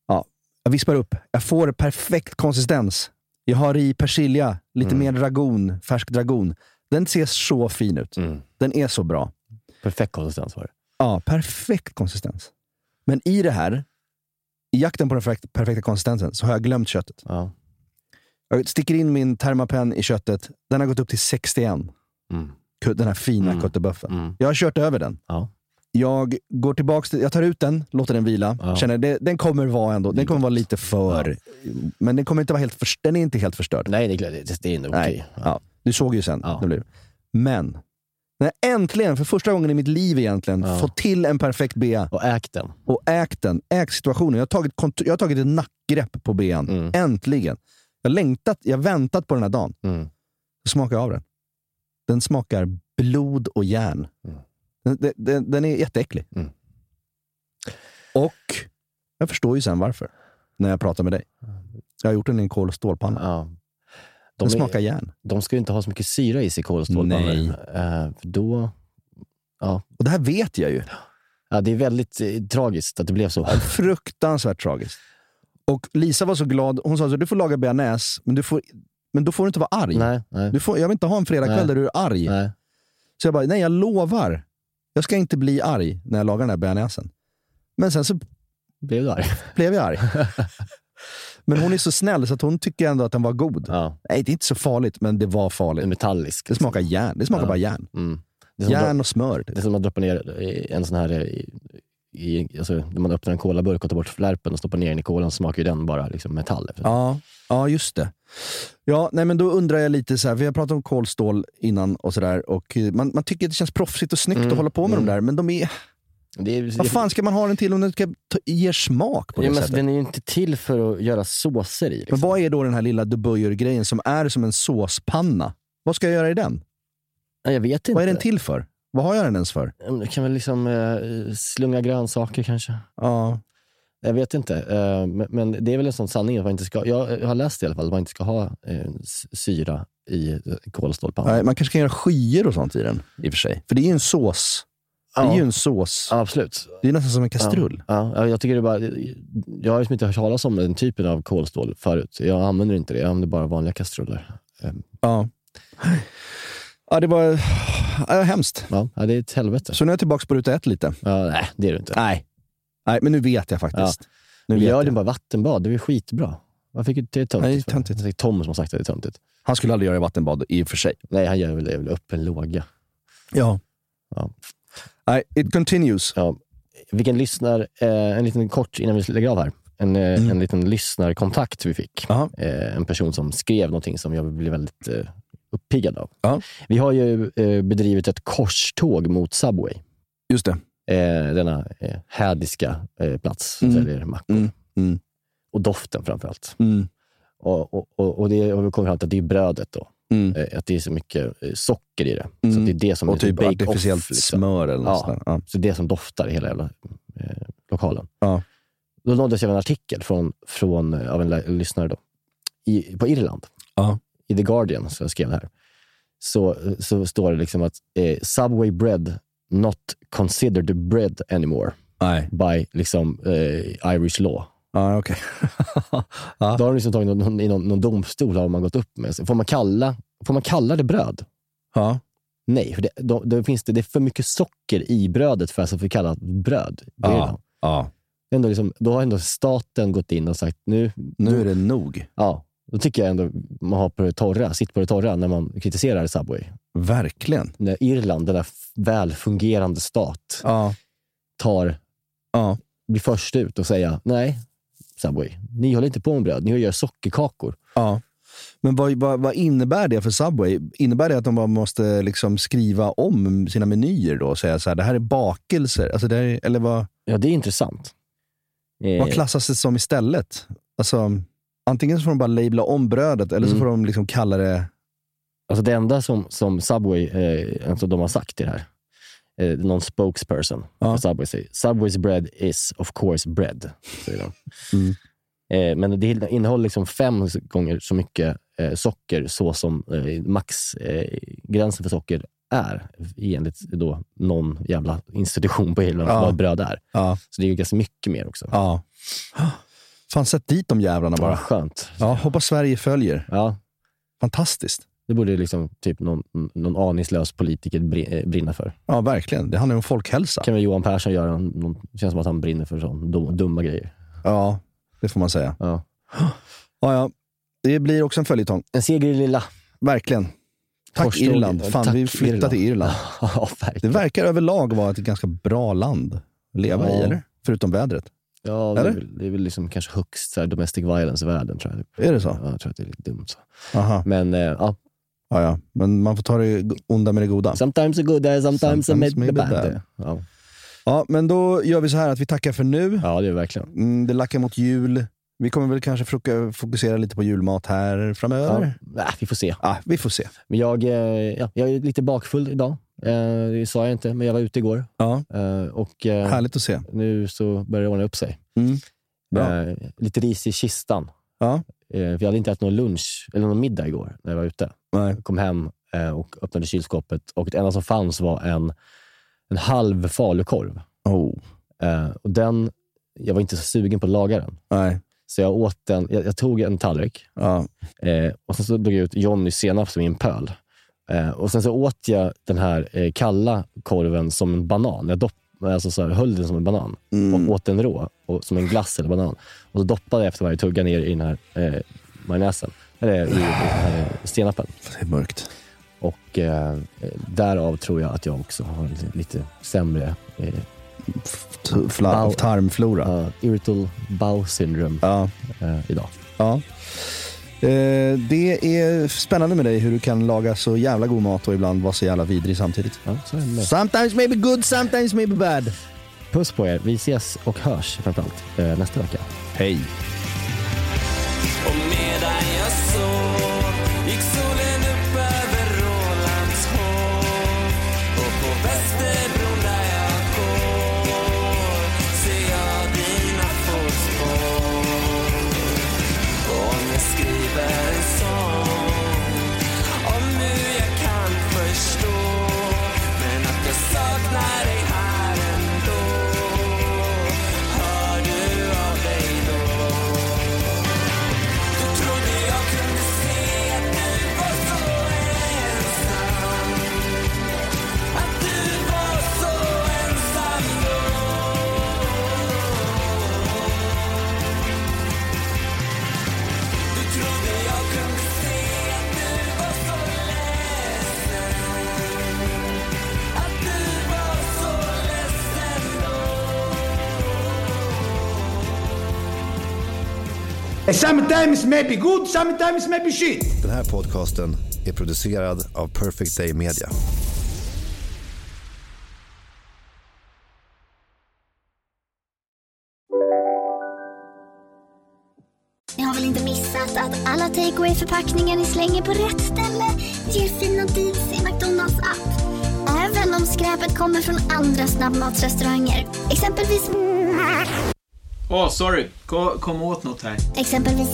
Speaker 1: Ja. Jag vispar upp. Jag får perfekt konsistens. Jag har i persilja, lite mer dragon, färsk dragon. Den ser så fin ut. Den är så bra.
Speaker 2: Perfekt konsistens var det.
Speaker 1: Ja, perfekt konsistens. Men i det här, i jakten på den perfekta, perfekta konsistensen, så har jag glömt köttet. Jag sticker in min termapenn i köttet. Den har gått upp till 61. Ku- Den här fina
Speaker 2: Mm.
Speaker 1: kötteböffen. Jag har kört över den.
Speaker 2: Ja.
Speaker 1: Jag går tillbaks till, jag tar ut den, låter den vila.
Speaker 2: Ja.
Speaker 1: Känner det, den kommer vara ändå, den kommer vara lite för... Men den kommer inte vara helt, den är inte helt förstörd.
Speaker 2: Nej, det är, det, det är ändå okej.
Speaker 1: Ja. Du såg ju sen. Det blev. Men, när jag äntligen, för första gången i mitt liv egentligen,
Speaker 2: Ja.
Speaker 1: fått till en perfekt bea.
Speaker 2: Och ägt den.
Speaker 1: Och ägt den. Ägt situationen. Jag har tagit, jag har tagit ett nackgrepp på bean.
Speaker 2: Mm.
Speaker 1: Äntligen. Jag har längtat, jag väntat på den här dagen. Så smakar jag av den. Den smakar blod och järn. Den, den- den, den är jätteäcklig. Och jag förstår ju sen varför. När jag pratar med dig. Jag har gjort den i en kol och stålpanna.
Speaker 2: De
Speaker 1: den
Speaker 2: är-
Speaker 1: smakar järn.
Speaker 2: De ska ju inte ha så mycket syra i sig, kolstålpannor.
Speaker 1: Nej.
Speaker 2: Eh, för då... Ja.
Speaker 1: Och det här vet jag ju.
Speaker 2: Ja, det är väldigt eh, tragiskt att det blev så.
Speaker 1: Fruktansvärt tragiskt. Och Lisa var så glad. Hon sa att du får laga bearnaise, men, du får, men då får du inte vara arg.
Speaker 2: Nej, nej.
Speaker 1: Du får, jag vill inte ha en fredagkväll
Speaker 2: Nej.
Speaker 1: där du är arg.
Speaker 2: Nej.
Speaker 1: Så jag bara, nej jag lovar. Jag ska inte bli arg när jag lagar den här bearnaisen. Men sen så
Speaker 2: Blev du arg?
Speaker 1: blev jag arg. men hon är så snäll så att hon tycker ändå att den var god.
Speaker 2: Ja.
Speaker 1: Nej, det är inte så farligt, men det var farligt.
Speaker 2: Metallisk.
Speaker 1: Det smakar järn. Det smakar
Speaker 2: Ja.
Speaker 1: bara järn.
Speaker 2: Mm.
Speaker 1: Järn och smör. typ.
Speaker 2: Det är som att droppa ner i en sån här... I, alltså, när man öppnar en colaburk och tar bort flärpen och stoppar ner den i kolan så smakar ju den bara liksom metall.
Speaker 1: Ja, ja, just det. Ja, nej, men då undrar jag lite, så här, vi har pratat om kolstål innan och sådär. Eh, man, man tycker att det känns proffsigt och snyggt
Speaker 2: Mm,
Speaker 1: att hålla på med
Speaker 2: mm.
Speaker 1: de där, men de är...
Speaker 2: Det är,
Speaker 1: Vad fan ska man ha den till om den ska ger smak på det
Speaker 2: ja,
Speaker 1: sättet?
Speaker 2: Den är ju inte till för att göra såser i. Liksom.
Speaker 1: Men vad är då den här lilla deböjer-grejen som är som en såspanna? Vad ska jag göra i den?
Speaker 2: Ja, Jag vet inte.
Speaker 1: Vad är den till för? Vad har jag den ens för?
Speaker 2: Men Du kan väl liksom eh, slunga grönsaker kanske?
Speaker 1: Ja.
Speaker 2: Jag vet inte. Eh, men, men det är väl en sån sanning att man inte ska... Jag, jag har läst i alla fall att man inte ska ha eh, syra i eh, kolstålpannan.
Speaker 1: Nej, Man kanske kan göra skyer och sånt i den, i och för sig. För det är ju en sås. Det är ju en sås.
Speaker 2: Ja, absolut.
Speaker 1: Det är nästan som en kastrull.
Speaker 2: Ja, ja, jag tycker det bara... Jag har liksom inte hört talas om den typen av kolstål förut. Jag använder inte det. Jag använder bara vanliga kastruller. Eh,
Speaker 1: Ja. Ja, det var, ja, var hemskt.
Speaker 2: Ja, ja, det är ett helvete.
Speaker 1: Så nu är jag tillbaka på ruta ett lite.
Speaker 2: Ja, nej, det är du inte.
Speaker 1: Nej. Nej, men nu vet jag faktiskt. Nu
Speaker 2: Nu
Speaker 1: vet
Speaker 2: gör det bara vattenbad. Det är skitbra. Vad fick du det töntigt
Speaker 1: Nej.
Speaker 2: Det är Tom som har sagt att det är töntigt.
Speaker 1: Han skulle aldrig göra vattenbad i och för sig.
Speaker 2: Nej, han gör väl, det väl upp en låga.
Speaker 1: Ja.
Speaker 2: Ja.
Speaker 1: Nej, it continues.
Speaker 2: Ja. Vilken lyssnar, eh, en liten kort innan vi lägger av här. En, eh, en liten lyssnarkontakt vi fick. Eh, en person som skrev någonting som jag blev väldigt eh, uppiggad av.
Speaker 1: Ja.
Speaker 2: Vi har ju eh, bedrivit ett korståg mot Subway.
Speaker 1: Just det.
Speaker 2: Eh, denna eh, hädiska eh, plats som
Speaker 1: Mm.
Speaker 2: säljer mackor.
Speaker 1: Mm. Mm.
Speaker 2: Och doften framförallt.
Speaker 1: Mm.
Speaker 2: Och, och, och, och det har vi kommit fram till att det är brödet då.
Speaker 1: Mm.
Speaker 2: Eh, Att det är så mycket eh, socker i det.
Speaker 1: Mm.
Speaker 2: Så att det är det som
Speaker 1: Och
Speaker 2: är
Speaker 1: typ
Speaker 2: bake-off,
Speaker 1: artificiellt
Speaker 2: liksom.
Speaker 1: smör eller något
Speaker 2: Ja.
Speaker 1: Ja.
Speaker 2: Så det är det som doftar i hela jävla eh, lokalen.
Speaker 1: Ja.
Speaker 2: Då nåddes jag av en artikel från, från, av en lyssnare då, i, på Irland.
Speaker 1: Ja.
Speaker 2: I The Guardian, så jag skrev det här. Så, så står det liksom att eh, Subway bread not considered bread anymore
Speaker 1: Nej.
Speaker 2: by liksom, eh, Irish law.
Speaker 1: Ja, okej.
Speaker 2: Då har de liksom tagit någon, i någon, någon domstol har man gått upp med. Så Får man kalla, får man kalla det bröd?
Speaker 1: Ja.
Speaker 2: Nej, för det, då, då finns det, det är för mycket socker i brödet för att få kallas bröd. Det är Ändå liksom, då har ändå staten gått in och sagt nu,
Speaker 1: Nu är det nog.
Speaker 2: ja, då tycker jag ändå man har på det torra, sitt på det torra när man kritiserar Subway.
Speaker 1: Verkligen.
Speaker 2: När Irland, denna välfungerande stat,
Speaker 1: Ja.
Speaker 2: tar,
Speaker 1: Ja.
Speaker 2: blir först ut och säga nej, Subway, ni håller inte på med bröd, ni gör sockerkakor.
Speaker 1: ja. Men vad, vad, vad innebär det för Subway? Innebär det att de bara måste liksom skriva om sina menyer då och säga så här, det här är bakelser? Alltså det är, eller vad,
Speaker 2: Ja, det är intressant.
Speaker 1: Vad klassas det som istället? Alltså, antingen så får de bara labla om brödet eller så
Speaker 2: Mm.
Speaker 1: får de liksom kalla det...
Speaker 2: Alltså det enda som, som Subway, eh, alltså de har sagt i det här, eh, någon spokesperson
Speaker 1: Ja.
Speaker 2: för Subway säger Subways bread is of course bread. Säger de.
Speaker 1: Mm.
Speaker 2: Eh, men det innehåller liksom fem gånger så mycket eh, socker så som eh, maxgränsen eh, för socker är enligt då någon jävla institution på Irland
Speaker 1: Ja.
Speaker 2: vad bröd är.
Speaker 1: Ja.
Speaker 2: Så det är ju ganska mycket mer också.
Speaker 1: ja. Fan, sätt dit de jävlarna
Speaker 2: Bara
Speaker 1: bara.
Speaker 2: skönt.
Speaker 1: Ja, hoppas Sverige följer.
Speaker 2: Ja,
Speaker 1: Fantastiskt.
Speaker 2: det borde liksom typ någon, någon aningslös politiker eh, brinna för.
Speaker 1: Ja, verkligen. Det handlar ju om folkhälsa.
Speaker 2: kan väl Johan Persson göra. Någon, det känns som att han brinner för sån dum, dumma grejer.
Speaker 1: Ja, det får man säga.
Speaker 2: Ja.
Speaker 1: Ja, ja. Det blir också en följetong.
Speaker 2: En seger i lilla.
Speaker 1: Verkligen. Tack
Speaker 2: Korståg.
Speaker 1: Irland. Fan,
Speaker 2: Tack
Speaker 1: vi flyttar
Speaker 2: Irland.
Speaker 1: till Irland.
Speaker 2: ja,
Speaker 1: Det
Speaker 2: verkligen.
Speaker 1: verkar överlag vara ett ganska bra land att leva i,
Speaker 2: Ja.
Speaker 1: eller? Förutom vädret.
Speaker 2: Ja, det är, väl, det är väl liksom kanske högst så här, domestic violence i världen. Tror jag.
Speaker 1: Är det så?
Speaker 2: Ja, jag tror att det är lite dumt. Så.
Speaker 1: Aha.
Speaker 2: Men eh, ja,
Speaker 1: Ja, ja. Men man får ta det onda med det goda.
Speaker 2: sometimes a good, eh, sometimes,
Speaker 1: Sometimes
Speaker 2: maybe
Speaker 1: maybe
Speaker 2: bad.
Speaker 1: bad.
Speaker 2: Ja.
Speaker 1: Ja, men då gör vi så här att vi tackar för nu.
Speaker 2: ja, det är verkligen.
Speaker 1: Mm, det lackar mot jul. Vi kommer väl kanske fokusera lite på julmat här
Speaker 2: Ja.
Speaker 1: framöver.
Speaker 2: Nej, vi får se.
Speaker 1: Ja, vi får se.
Speaker 2: Men jag, eh, ja, jag är lite bakfull idag. Eh, det sa jag inte, men jag var ute igår.
Speaker 1: Ja,
Speaker 2: Eh, och eh,
Speaker 1: härligt att se.
Speaker 2: nu så börjar det ordna upp sig.
Speaker 1: Mm. Bra.
Speaker 2: Lite ris i kistan.
Speaker 1: Ja.
Speaker 2: Jag hade inte ätit någon lunch eller någon middag igår när jag var ute.
Speaker 1: Nej.
Speaker 2: Jag kom hem och öppnade kylskåpet och det enda som fanns var en, en halv falukorv.
Speaker 1: Oh.
Speaker 2: Och den, jag var inte så sugen på att laga den.
Speaker 1: Nej.
Speaker 2: Så jag åt den, jag, jag tog en tallrik
Speaker 1: Ja.
Speaker 2: och sen så drog jag ut Johnnys senap som i en pöl. Eh, och sen så åt jag den här eh, kalla korven som en banan. Jag dopp, alltså så här, höll den som en banan
Speaker 1: Mm.
Speaker 2: och åt den rå, och, som en glass eller banan. Och så doppade jag efter varje tugga ner i den här eh, majonnäsen, eller i, i eh, senapen.
Speaker 1: Det är mörkt.
Speaker 2: Och eh, därav tror jag att jag också har lite, lite sämre eh,
Speaker 1: fla- tarmflora.
Speaker 2: uh, irritable bowel syndrome
Speaker 1: Ja.
Speaker 2: eh, idag.
Speaker 1: ja. Eh, det är spännande med dig hur du kan laga så jävla god mat och ibland vara så jävla vidrig samtidigt.
Speaker 2: Ja, så är det.
Speaker 1: Sometimes maybe good, sometimes maybe bad.
Speaker 2: Puss på er. Vi ses och hörs framförallt eh, nästa vecka.
Speaker 1: Hej.
Speaker 4: Sometimes maybe good, sometimes maybe shit.
Speaker 12: Den här podcasten är producerad av Perfect Day Media.
Speaker 13: Ni har väl inte missat att alla takeaway förpackningar ni slänger på rätt ställe ger fina deals i McDonalds app. Även om skräpet kommer från andra snabbmatsrestauranger.
Speaker 14: Sorry. Kom, kom åt något här.
Speaker 13: Exempelvis...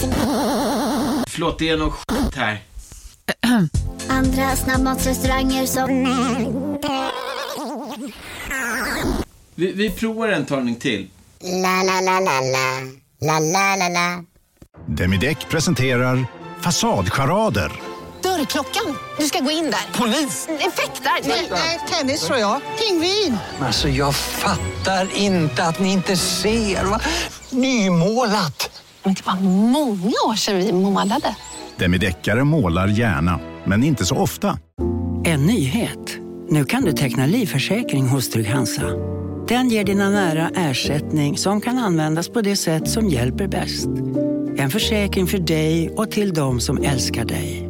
Speaker 14: Förlåt, det är något skit här.
Speaker 13: Andra snabbmatsrestauranger som...
Speaker 14: Vi, vi provar en talning till.
Speaker 13: La, la, la, la, la. La, la, la, la.
Speaker 15: Demideck presenterar Fasadcharader.
Speaker 16: Dörrklockan. Du ska gå in där. Polis? Effektar? Nej, tennis tror jag. Pingvin.
Speaker 17: Alltså jag fattar inte att ni inte ser. Va? Nymålat!
Speaker 16: Men det var många år sedan vi målade.
Speaker 15: Demideckare målar gärna, men inte så ofta.
Speaker 18: En nyhet. Nu kan du teckna livförsäkring hos Trygg-Hansa. Den ger dina nära ersättning som kan användas på det sätt som hjälper bäst. En försäkring för dig och till de som älskar dig.